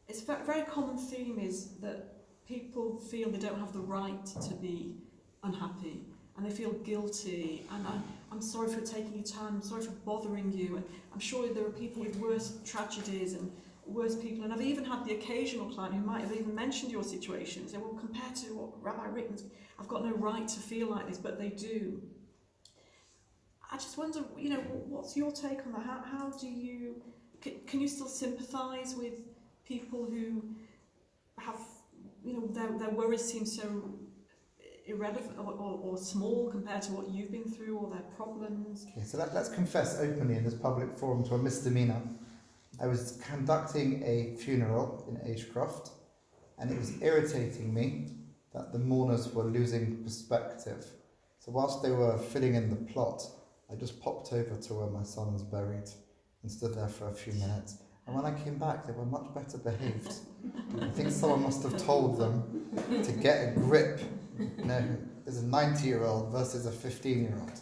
It's a very common theme is that people feel they don't have the right to be unhappy and they feel guilty. And I, I'm sorry for taking your time, I'm sorry for bothering you. And I'm sure there are people with worse tragedies and worse people. And I've even had the occasional client who might have even mentioned your situation say well compared to what Rabbi Rickman's I've got no right to feel like this but they do. I just wonder you know what's your take on that? How, how do you can, can you still sympathise with people who have you know their, their worries seem so irrelevant or, or, or small compared to what you've been through or their problems. Okay, so let, let's confess openly in this public forum to a misdemeanor. I was conducting a funeral in Ashcroft, and it was irritating me that the mourners were losing perspective. So whilst they were filling in the plot, I just popped over to where my son was buried and stood there for a few minutes. And when I came back, they were much better behaved. I think someone must have told them to get a grip there's a 90 year old versus a 15 year old.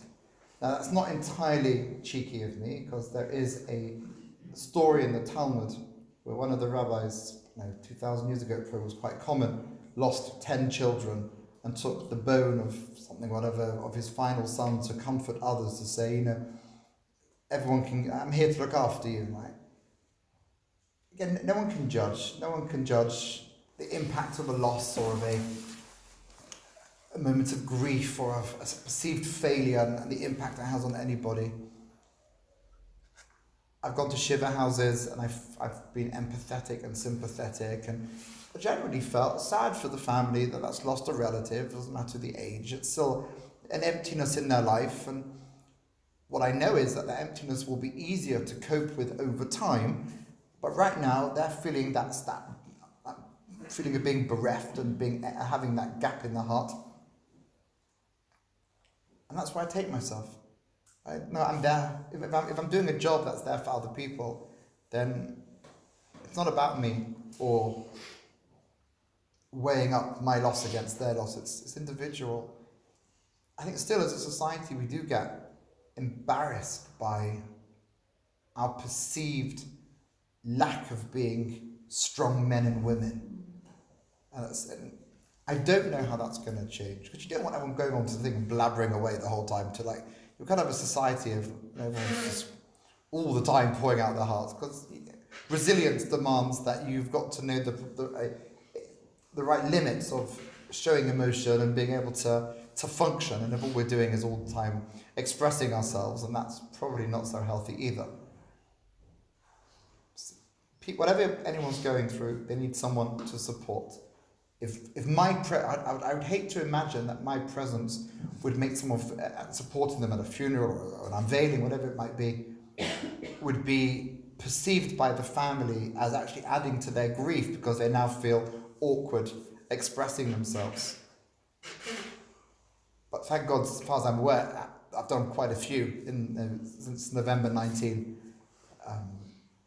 Now, that's not entirely cheeky of me because there is a story in the Talmud where one of the rabbis, you know, 2,000 years ago, it was quite common, lost 10 children and took the bone of something, whatever, of his final son to comfort others to say, you know, everyone can, I'm here to look after you. Like, again, no one can judge. No one can judge the impact of a loss or of a a moment of grief or of a perceived failure and the impact it has on anybody. I've gone to shiva houses and I've, I've been empathetic and sympathetic and I generally felt sad for the family that that's lost a relative, doesn't matter the age, it's still an emptiness in their life and what I know is that the emptiness will be easier to cope with over time, but right now they're feeling that, that feeling of being bereft and being having that gap in the heart. And that's where I take myself. I, no, I'm there. If, if, I'm, if I'm doing a job that's there for other people, then it's not about me or weighing up my loss against their loss. It's, it's individual. I think still as a society we do get embarrassed by our perceived lack of being strong men and women. And, and I don't know how that's going to change because you don't want everyone going on to the thing blabbering away the whole time to like you're kind of a society of everyone's just all the time pouring out their hearts because resilience demands that you've got to know the the, uh, the right limits of showing emotion and being able to to function and if all we're doing is all the time expressing ourselves and that's probably not so healthy either. Whatever anyone's going through they need someone to support if, if my pre- I, would, I would hate to imagine that my presence would make someone f- uh, supporting them at a funeral or an unveiling, whatever it might be, would be perceived by the family as actually adding to their grief because they now feel awkward expressing themselves. But thank God, as far as I'm aware, I've done quite a few in, uh, since November 19. Um,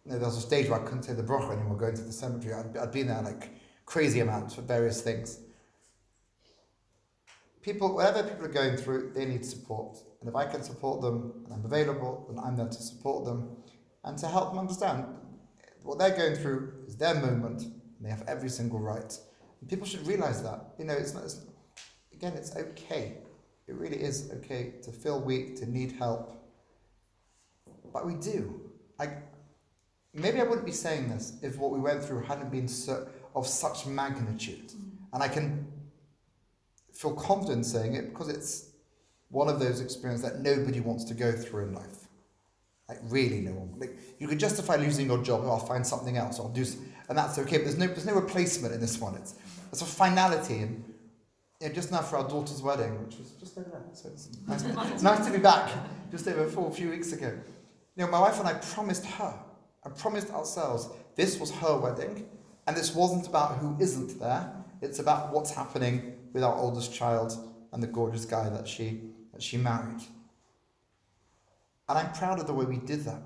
there was a stage where I couldn't say the bracha anymore going to the cemetery. I'd, I'd been there like crazy amounts for various things. People, whatever people are going through, they need support. And if I can support them and I'm available, then I'm there to support them and to help them understand what they're going through is their moment and they have every single right. And people should realize that. You know, it's not, it's, again, it's okay. It really is okay to feel weak, to need help. But we do. I, maybe I wouldn't be saying this if what we went through hadn't been so, of such magnitude. And I can feel confident saying it because it's one of those experiences that nobody wants to go through in life. Like really no one. Like you could justify losing your job, oh, I'll find something else, I'll do and that's okay, but there's no there's no replacement in this one. It's it's a finality and you know, just now for our daughter's wedding, which was just over there. So it's nice, nice to be back just over four a few weeks ago. You know, my wife and I promised her, I promised ourselves this was her wedding and this wasn't about who isn't there, it's about what's happening with our oldest child and the gorgeous guy that she, that she married. And I'm proud of the way we did that.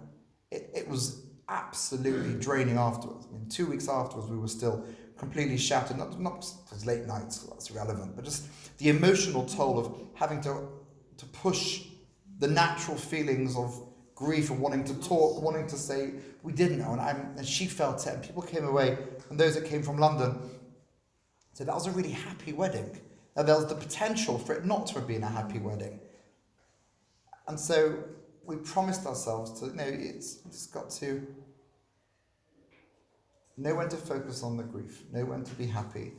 It, it was absolutely draining afterwards. I mean, two weeks afterwards, we were still completely shattered. Not, not was late nights, that's irrelevant, but just the emotional toll of having to, to push the natural feelings of grief and wanting to talk, wanting to say, we didn't know. And, I'm, and she felt it, and people came away, and those that came from London said, that was a really happy wedding. And there was the potential for it not to have been a happy wedding. And so we promised ourselves to, you know, it's just got to know when to focus on the grief, know when to be happy,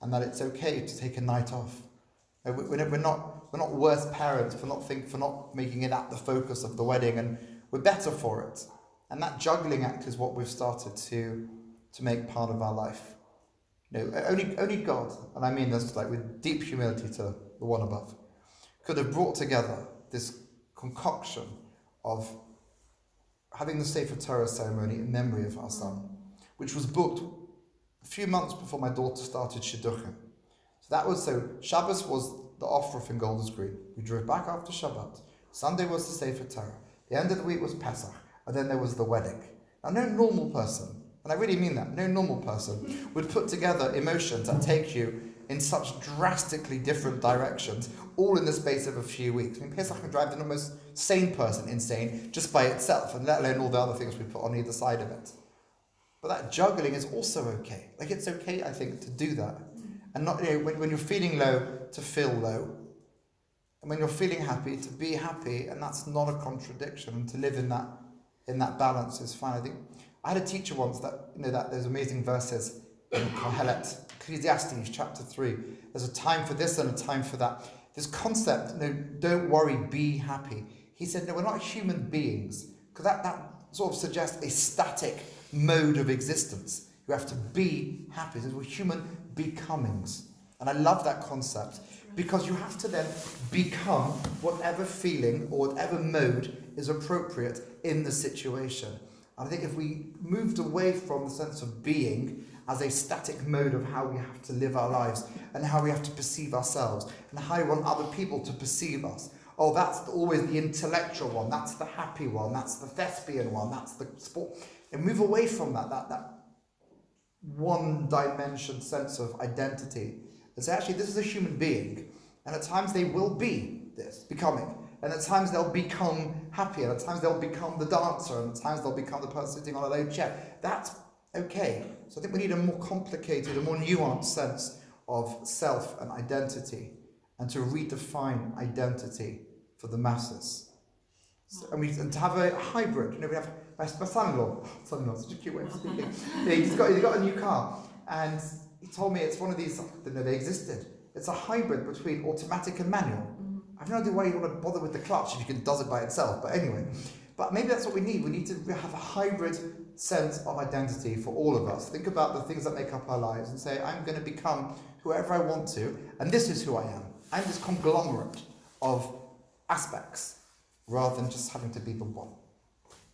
and that it's okay to take a night off. We're not, we're not worse parents for not, think, for not making it at the focus of the wedding, and we're better for it. And that juggling act is what we've started to, to make part of our life. You know, only, only God, and I mean this like with deep humility to the one above, could have brought together this concoction of having the Sefer Torah ceremony in memory of our son, which was booked a few months before my daughter started Shidduchim. So that was so Shabbos was the aufruf in Golders Green. We drove back after Shabbat. Sunday was the Sefer Torah. The end of the week was Pesach, and then there was the wedding. Now, no normal person, and I really mean that, no normal person would put together emotions that take you in such drastically different directions, all in the space of a few weeks. I mean, Pesach can drive the almost sane person insane just by itself, and let alone all the other things we put on either side of it. But that juggling is also okay. Like, it's okay, I think, to do that. And not, you know, when, when you're feeling low, to feel low. And when you're feeling happy, to be happy, and that's not a contradiction. And to live in that, in that balance is fine. I think I had a teacher once that, you know, that those amazing verses in Kohelet, Ecclesiastes chapter 3. There's a time for this and a time for that. This concept, you know, don't worry, be happy. He said, no, we're not human beings, because that, that sort of suggests a static mode of existence. You have to be happy. We're human becomings. And I love that concept because you have to then become whatever feeling or whatever mode is appropriate in the situation. And I think if we moved away from the sense of being as a static mode of how we have to live our lives and how we have to perceive ourselves and how we want other people to perceive us. Oh, that's always the intellectual one, that's the happy one, that's the thespian one, that's the sport. And move away from that, that, that one dimension sense of identity. And say, actually, this is a human being. And at times they will be this, becoming. And at times they'll become happy, and at times they'll become the dancer, and at times they'll become the person sitting on a low chair. That's okay. So I think we need a more complicated, a more nuanced sense of self and identity, and to redefine identity for the masses. So, and, we, and to have a hybrid. You know, we have my, my son-in-law, son-in-law, such a cute way of speaking. he's got he's got a new car, and he told me it's one of these. I didn't know they existed. It's a hybrid between automatic and manual. I have no idea why you want to bother with the clutch if you can does it by itself. But anyway, but maybe that's what we need. We need to have a hybrid sense of identity for all of us. Think about the things that make up our lives and say, I'm going to become whoever I want to, and this is who I am. I'm this conglomerate of aspects rather than just having to be the one.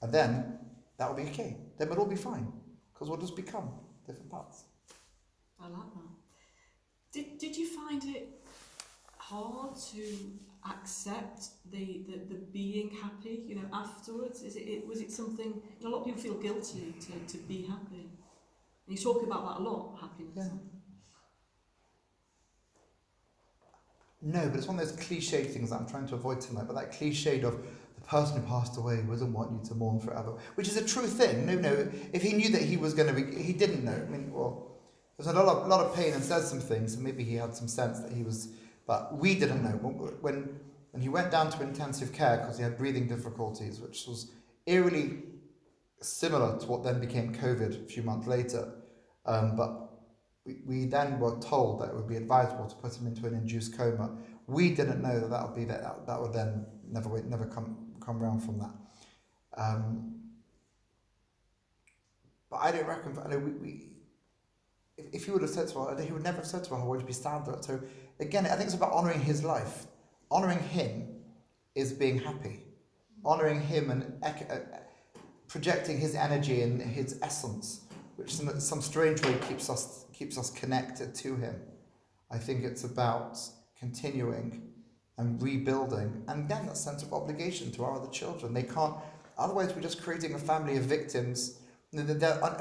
And then that will be okay. Then we'll all be fine because we'll just become different parts. I like that. Did, did you find it hard to accept the, the, the being happy, you know, afterwards? Is it, it was it something, you know, a lot of people feel guilty to, to be happy. And you talk about that a lot, happiness. Yeah. No, but it's one of those cliched things that I'm trying to avoid tonight. But that cliched of the person who passed away doesn't want you to mourn forever, which is a true thing. No, no. If he knew that he was going to be, he didn't know. I mean, well, there's a lot of, lot of pain and says some things, and maybe he had some sense that he was, but we didn't know. When, when he went down to intensive care because he had breathing difficulties, which was eerily similar to what then became COVID a few months later, um, but we, we then were told that it would be advisable to put him into an induced coma. We didn't know that that would be that that would then never never come come around from that. Um, but I don't reckon. I know we, we if, if he would have said to her, he would never have said to her, "Would you be standard?" So again, I think it's about honouring his life. Honouring him is being happy. Honouring him and uh, projecting his energy and his essence, which in some strange way keeps us keeps us connected to Him. I think it's about continuing and rebuilding, and then that sense of obligation to our other children. They can't, otherwise, we're just creating a family of victims. in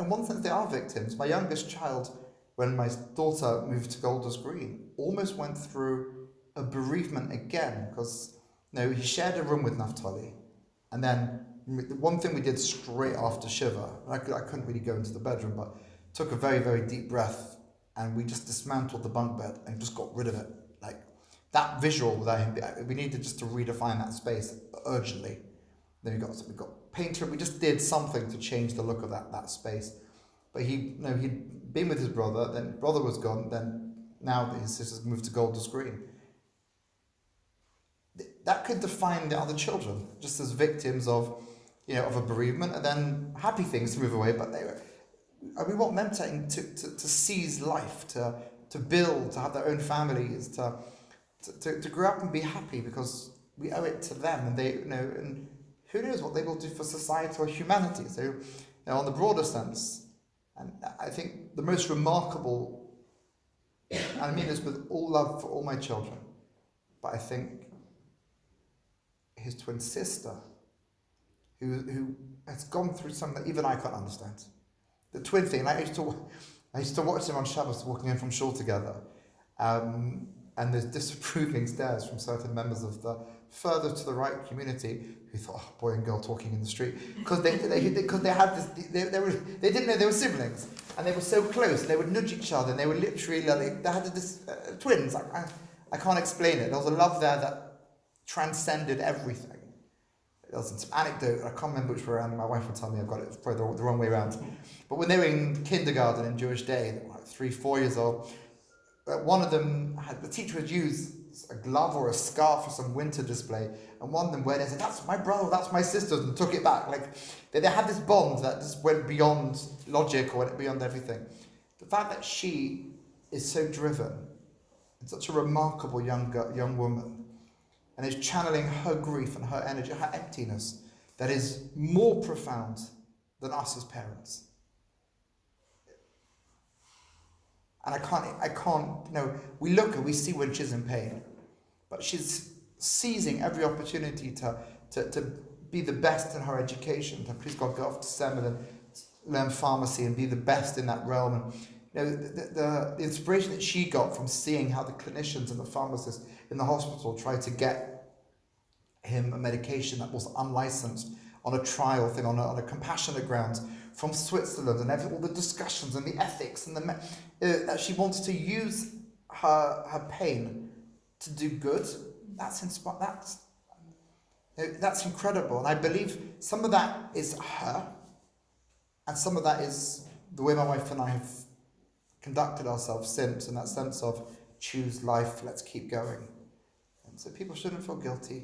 one sense, they are victims. My youngest child, when my daughter moved to Golders Green, almost went through a bereavement again because you know, he shared a room with Naftali. And then the one thing we did straight after Shiva, I, could, I couldn't really go into the bedroom, but took a very, very deep breath, and we just dismantled the bunk bed and just got rid of it. Like that visual without him, we needed just to redefine that space urgently. Then we got we got painter. We just did something to change the look of that that space. But he, you know, he'd been with his brother. Then brother was gone. Then now his sister's moved to Golders Green. That could define the other children just as victims of, you know, of a bereavement, and then happy things to move away. But they were, we want them to, to, to, to seize life, to to build, to have their own families, to, to, to, grow up and be happy because we owe it to them and they you know and who knows what they will do for society or humanity so you know on the broader sense and I think the most remarkable and I mean this with all love for all my children but I think his twin sister who, who has gone through something that even I can't understand. The twin thing I used to I used to watch them on Shabbos walking in from shul together um, and there's disapproving stares from certain members of the further to the right community who thought, oh, boy and girl talking in the street, because they, they, they, cause they had this, they, they, were, they didn't know they were siblings, and they were so close, they would nudge each other, and they were literally, like, they had this, uh, twins, I, I, I can't explain it, there was a love there that transcended everything. There was an anecdote, I can't remember which way around, my wife would tell me I've got it probably the, the wrong way around, but when they were in kindergarten in Jewish day, they were like three, four years old, uh, one of them had the teacher had used a glove or a scarf for some winter display, and one of them went and said, "That's my brother, that's my sister," and took it back. Like they, they had this bond that just went beyond logic or went beyond everything. The fact that she is so driven, and such a remarkable young young woman, and is channeling her grief and her energy, her emptiness, that is more profound than us as parents. And I can't, I can't, you know, we look and we see when she's in pain, but she's seizing every opportunity to, to, to be the best in her education, to please God go off to SEMA and learn pharmacy and be the best in that realm. And, you know, the, the, the inspiration that she got from seeing how the clinicians and the pharmacists in the hospital tried to get him a medication that was unlicensed on a trial thing, on a, on a compassionate grounds, from Switzerland and every, all the discussions and the ethics and the uh, that she wanted to use her her pain to do good. That's inspi- that's uh, that's incredible, and I believe some of that is her, and some of that is the way my wife and I have conducted ourselves since, in that sense of choose life, let's keep going. And so people shouldn't feel guilty.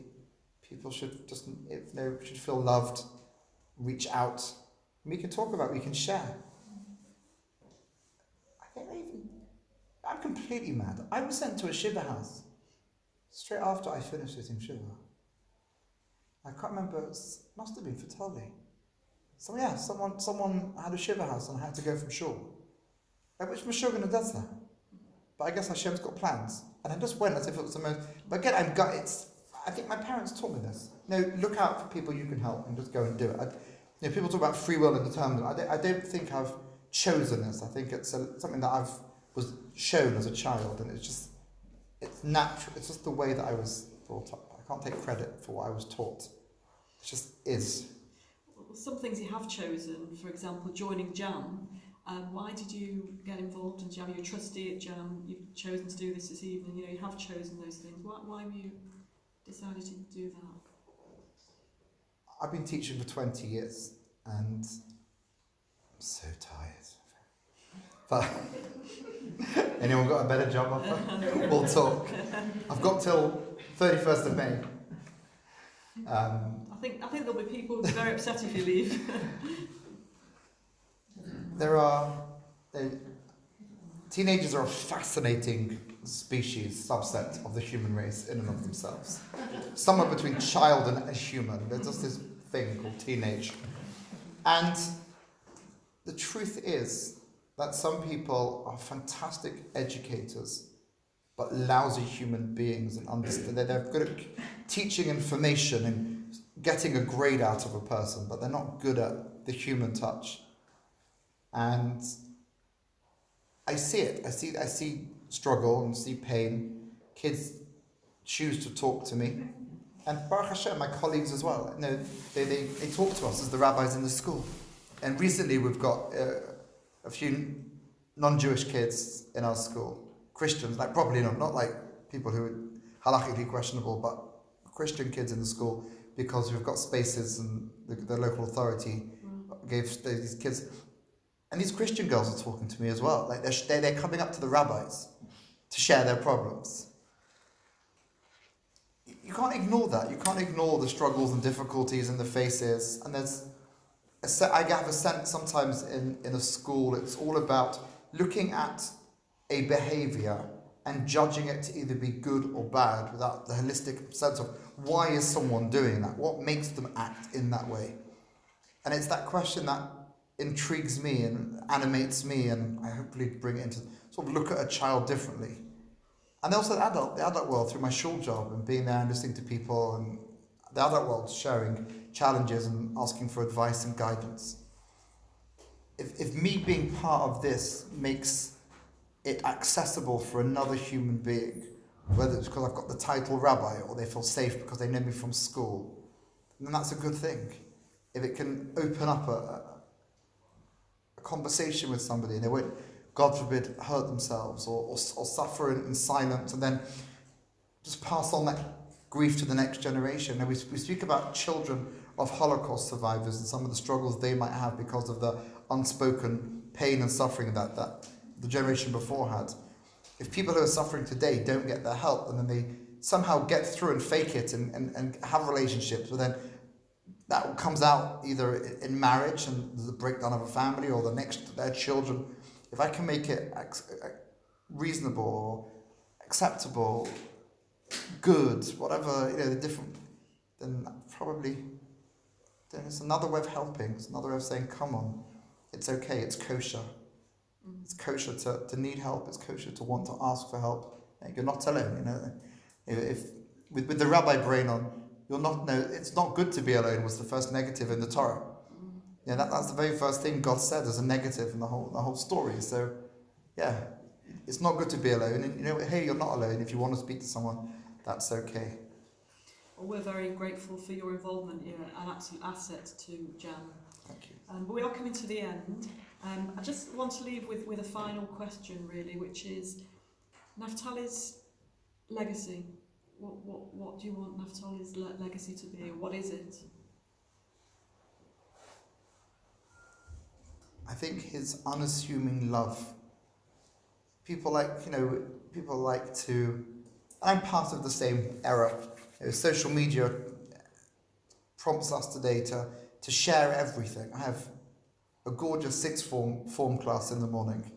People should just if they should feel loved, reach out we can talk about, we can share. I think I even, I'm completely mad. I was sent to a Shiva house straight after I finished in Shiva. I can't remember, it must have been for Tully. So yeah, someone, someone had a Shiva house and I had to go from shore. Like, which Meshuggah does that? But I guess Hashem's got plans. And I just went as if it was the most. But again, I'm gut. It's. I think my parents taught me this. no, look out for people you can help and just go and do it. I, know, people talk about free will and determinism. I don't, I don't think I've chosen this. I think it's a, something that I've was shown as a child, and it's just it's natural. It's just the way that I was brought up. I can't take credit for what I was taught. It just is. Some things you have chosen, for example, joining Jam. Um, why did you get involved in Jam? You're a trustee at Jam. You've chosen to do this this evening. You know, you have chosen those things. Why, why have you decided to do that? I've been teaching for 20 years and I'm so tired. But anyone got a better job offer? we'll talk. I've got till 31st of May. Um, I think I think there'll be people very upset if you leave. there are they, teenagers are a fascinating species subset of the human race in and of themselves. Somewhere between child and a human. There's just this thing called teenage. And the truth is that some people are fantastic educators, but lousy human beings and understand they're good at teaching information and getting a grade out of a person, but they're not good at the human touch. And I see it. I see I see struggle and see pain. Kids choose to talk to me. And Baruch Hashem, my colleagues as well, you know, they, they, they talk to us as the rabbis in the school. And recently we've got uh, a few non Jewish kids in our school, Christians, like probably not, not like people who are halakhically questionable, but Christian kids in the school because we've got spaces and the, the local authority Right. gave these kids. And these Christian girls are talking to me as well. Like they're, they're, they're coming up to the rabbis to share their problems. You- can't ignore that. You can't ignore the struggles and difficulties and the faces. And there's, a se- I have a sense sometimes in, in a school, it's all about looking at a behavior and judging it to either be good or bad without the holistic sense of why is someone doing that? What makes them act in that way? And it's that question that intrigues me and animates me, and I hopefully bring it into sort of look at a child differently. And also the adult, the adult world through my shul job and being there and listening to people and the adult world sharing challenges and asking for advice and guidance. If, if me being part of this makes it accessible for another human being, whether it's because I've got the title rabbi or they feel safe because they know me from school, then that's a good thing. If it can open up a, a conversation with somebody and they won't, God forbid, hurt themselves or, or, or suffer in, in silence and then just pass on that grief to the next generation. And we, we speak about children of Holocaust survivors and some of the struggles they might have because of the unspoken pain and suffering that, that the generation before had. If people who are suffering today don't get their help and then they somehow get through and fake it and, and, and have relationships, but then that comes out either in marriage and the breakdown of a family or the next their children. If I can make it ac- uh, reasonable, acceptable, good, whatever you know, the different, then probably then it's another way of helping. It's another way of saying, "Come on, it's okay. It's kosher. Mm-hmm. It's kosher to, to need help. It's kosher to want to ask for help. You're not alone. You know, if, if with, with the rabbi brain on, you're not. No, it's not good to be alone. Was the first negative in the Torah. Yeah, that, that's the very first thing God said as a negative in the whole the whole story. So, yeah, it's not good to be alone. And you know, hey, you're not alone. If you want to speak to someone, that's okay. Well, we're very grateful for your involvement. You're an absolute asset to Jam. Thank you. Um, but we are coming to the end. Um, I just want to leave with, with a final question, really, which is Naphtali's legacy. What, what, what do you want Naphtali's le- legacy to be? What is it? I think his unassuming love. People like, you know, people like to. I'm part of the same era. You know, social media prompts us today to, to share everything. I have a gorgeous sixth form, form class in the morning.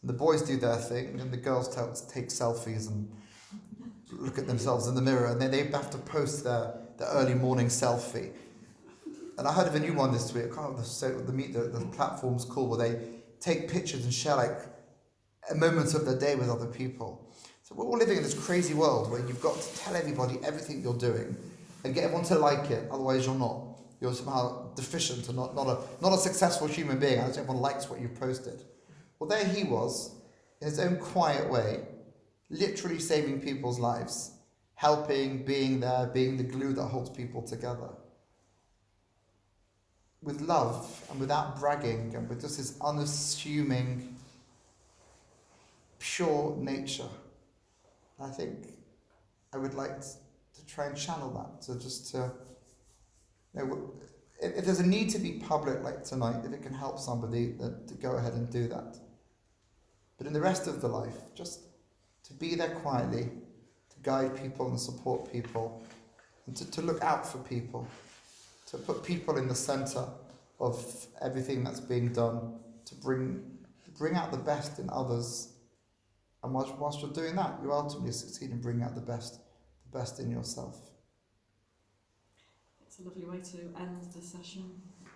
And the boys do their thing, and the girls take selfies and look at themselves in the mirror, and then they have to post their, their early morning selfie. And I heard of a new one this week. I can't the, meet, the, the platform's called where they take pictures and share like a moment of their day with other people. So we're all living in this crazy world where you've got to tell everybody everything you're doing and get everyone to like it. Otherwise, you're not. You're somehow deficient and not, not, a, not a successful human being unless everyone likes what you've posted. Well, there he was, in his own quiet way, literally saving people's lives, helping, being there, being the glue that holds people together with love and without bragging and with just his unassuming, pure nature. I think I would like to, try and channel that, So just to, you know, if, if there's a need to be public like tonight, if it can help somebody, then to go ahead and do that. But in the rest of the life, just to be there quietly, to guide people and support people, and to, to look out for people to put people in the center of everything that's being done to bring bring out the best in others and whilst, whilst you're doing that you ultimately succeed in bringing out the best the best in yourself It's a lovely way to end the session.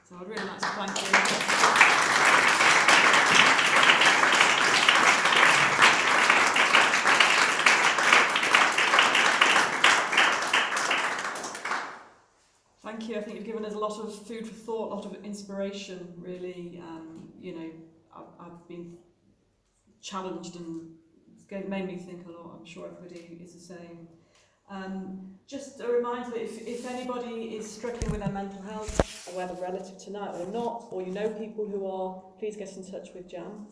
So I'd really like to thank you. Thank you. I think you've given us a lot of food for thought, a lot of inspiration, really. Um, you know, I've, I've been challenged and it's made me think a lot. I'm sure everybody is the same. Um, just a reminder if, if anybody is struggling with their mental health, whether relative tonight or not, or you know people who are, please get in touch with Jam.